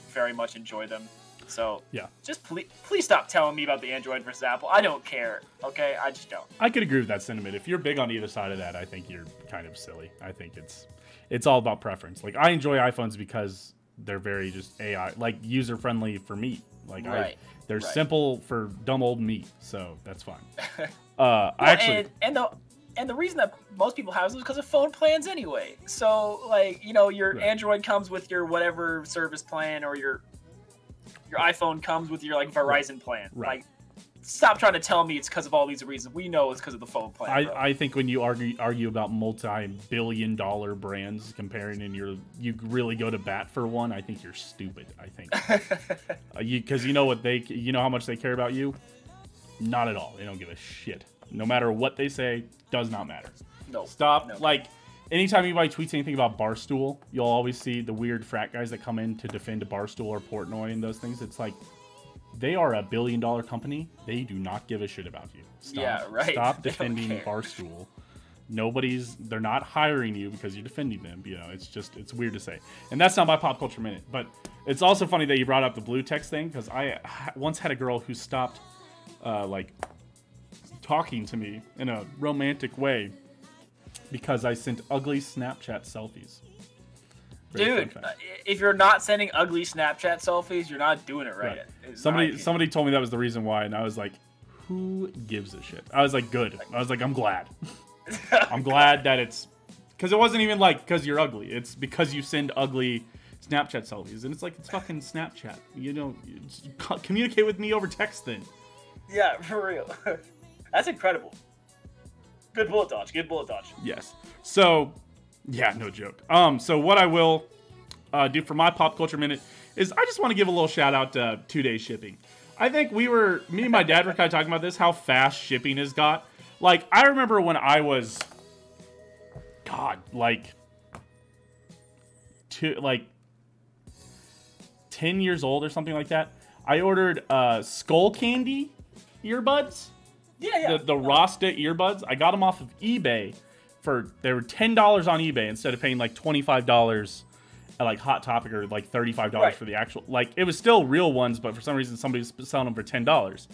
very much enjoy them. So Yeah. just please please stop telling me about the Android versus Apple. I don't care. Okay, I just don't. I could agree with that sentiment. If you're big on either side of that, I think you're kind of silly. I think it's it's all about preference. Like I enjoy iPhones because they're very just AI, like user friendly for me. Like I, Right, they're right. simple for dumb old me, so that's fine. Uh, I actually, and, and the and the reason that most people have them is because of phone plans anyway. So like you know your Right. Android comes with your whatever service plan or your your iPhone comes with your like Verizon plan. Right. Like stop trying to tell me it's because of all these reasons. We know it's because of the phone plan. I. I think when you argue argue about multi-billion dollar brands comparing and you're you really go to bat for one, I think you're stupid. I think uh, you because you know what they you know how much they care about you. Not at all. They don't give a shit. No matter what they say, does not matter. no. Stop. No. Like anytime anybody tweets anything about Barstool, you'll always see the weird frat guys that come in to defend Barstool or Portnoy and those things. It's like they are a billion dollar company. They do not give a shit about you. Stop. Yeah, right. Stop defending. Barstool. Nobody's they're not hiring you because you're defending them. You know, it's just it's weird to say. And that's not my pop culture minute. But it's also funny that you brought up the blue text thing because I once had a girl who stopped uh, like talking to me in a romantic way because I sent ugly Snapchat selfies. Very Dude, uh, if you're not sending ugly Snapchat selfies, you're not doing it right. Right. Somebody somebody told me that was the reason why, and I was like, "Who gives a shit?" I was like, "Good." I was like, "I'm glad. I'm glad that it's because it wasn't even like because you're ugly. It's because you send ugly Snapchat selfies, and it's like it's fucking Snapchat. You know, communicate with me over text then. Yeah, for real. That's incredible. Good bullet dodge. Good bullet dodge. Yes. So, yeah, no joke. Um, so what I will uh, do for my pop culture minute is I just want to give a little shout out to two day shipping. I think we were me and my dad were kind of talking about this how fast shipping has got. Like I remember when I was, God, like, two like ten years old or something like that. I ordered uh, Skullcandy earbuds Yeah, yeah. the, the Rasta earbuds. I got them off of eBay for they were ten dollars on eBay instead of paying like twenty five dollars at like Hot Topic or like thirty five dollars Right. for the actual. Like it was still real ones, but for some reason somebody was selling them for ten dollars.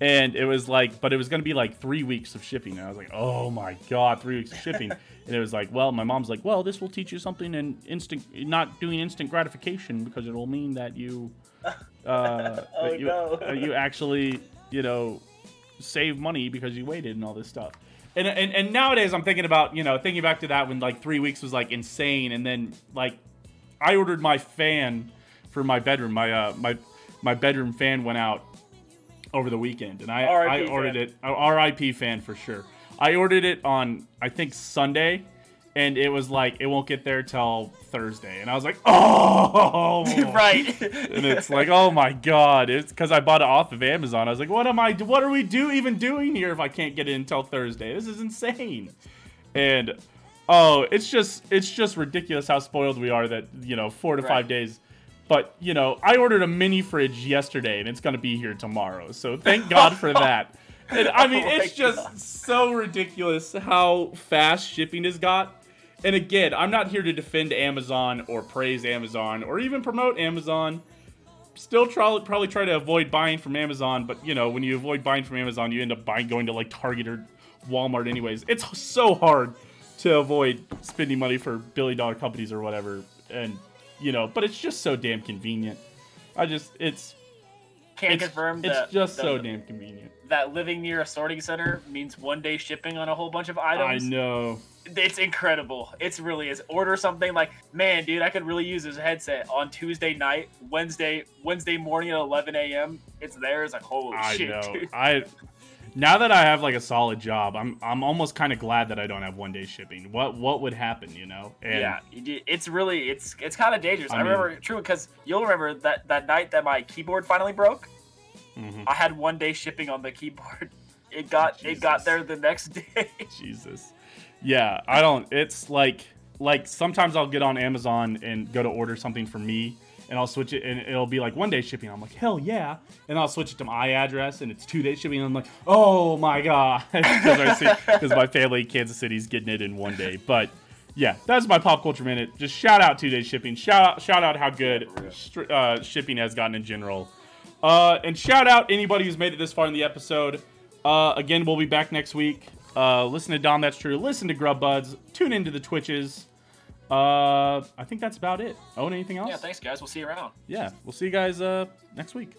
And it was like, but it was gonna be like three weeks of shipping. And I was like, oh my god, three weeks of shipping. and it was like, well, my mom's like, well, this will teach you something in instant, not doing instant gratification because it'll mean that you, uh, Oh, that you, no. uh, you actually, you know, save money because you waited and all this stuff. And, and and nowadays I'm thinking about you know thinking back to that when like three weeks was like insane, and then like I ordered my fan for my bedroom. My uh my my bedroom fan went out over the weekend, and I I ordered fan. it. uh, R.I.P. fan for sure. I ordered it on I think Sunday, and it was like it won't get there till Thursday, and I was like, oh, right. and it's like, oh my god! It's because I bought it off of Amazon. I was like, what am I? What are we do even doing here if I can't get it until Thursday? This is insane. And oh, it's just it's just ridiculous how spoiled we are that you know four to Right. five days. But you know, I ordered a mini fridge yesterday, and it's gonna be here tomorrow. So thank God for that. And I mean, Oh it's just God. so ridiculous how fast shipping has got. And again, I'm not here to defend Amazon or praise Amazon or even promote Amazon. Still try, probably try to avoid buying from Amazon, but you know, when you avoid buying from Amazon, you end up buying going to like Target or Walmart anyways. It's so hard to avoid spending money for billion dollar companies or whatever. And you know, but it's just so damn convenient. I just it's Can it's, confirm that it's just the- so damn convenient. that living near a sorting center means one day shipping on a whole bunch of items. I know. It's incredible. It's really is. Order something like, man, dude, I could really use this headset on Tuesday night, Wednesday, Wednesday morning at 11 a.m. It's there. It's like, holy I shit, know. dude. I now that I have like a solid job, I'm I'm almost kind of glad that I don't have one day shipping. What what would happen, you know? And yeah, it's really it's it's kind of dangerous. I I, mean- remember true because you'll remember that that night that my keyboard finally broke. Mhm. I had one day shipping on the keyboard. It got it got there the next day. Jesus. Yeah, I don't. It's like like sometimes I'll get on Amazon and go to order something for me, and I'll switch it, and it'll be like one day shipping. I'm like, hell yeah, and I'll switch it to my address, and it's two day shipping. And I'm like, oh my god, because my family in Kansas City's getting it in one day. But yeah, that's my pop culture minute. Just shout out two day shipping. Shout out shout out how good For real. str- uh, shipping has gotten in general. Uh, and shout out anybody who's made it this far in the episode. Uh, again, we'll be back next week. Uh, listen to Dom, that's true. Listen to Grub Buds. Tune into the Twitches. Uh, I think that's about it. Owen, anything else? Yeah, thanks guys. We'll see you around. Yeah, we'll see you guys uh, next week.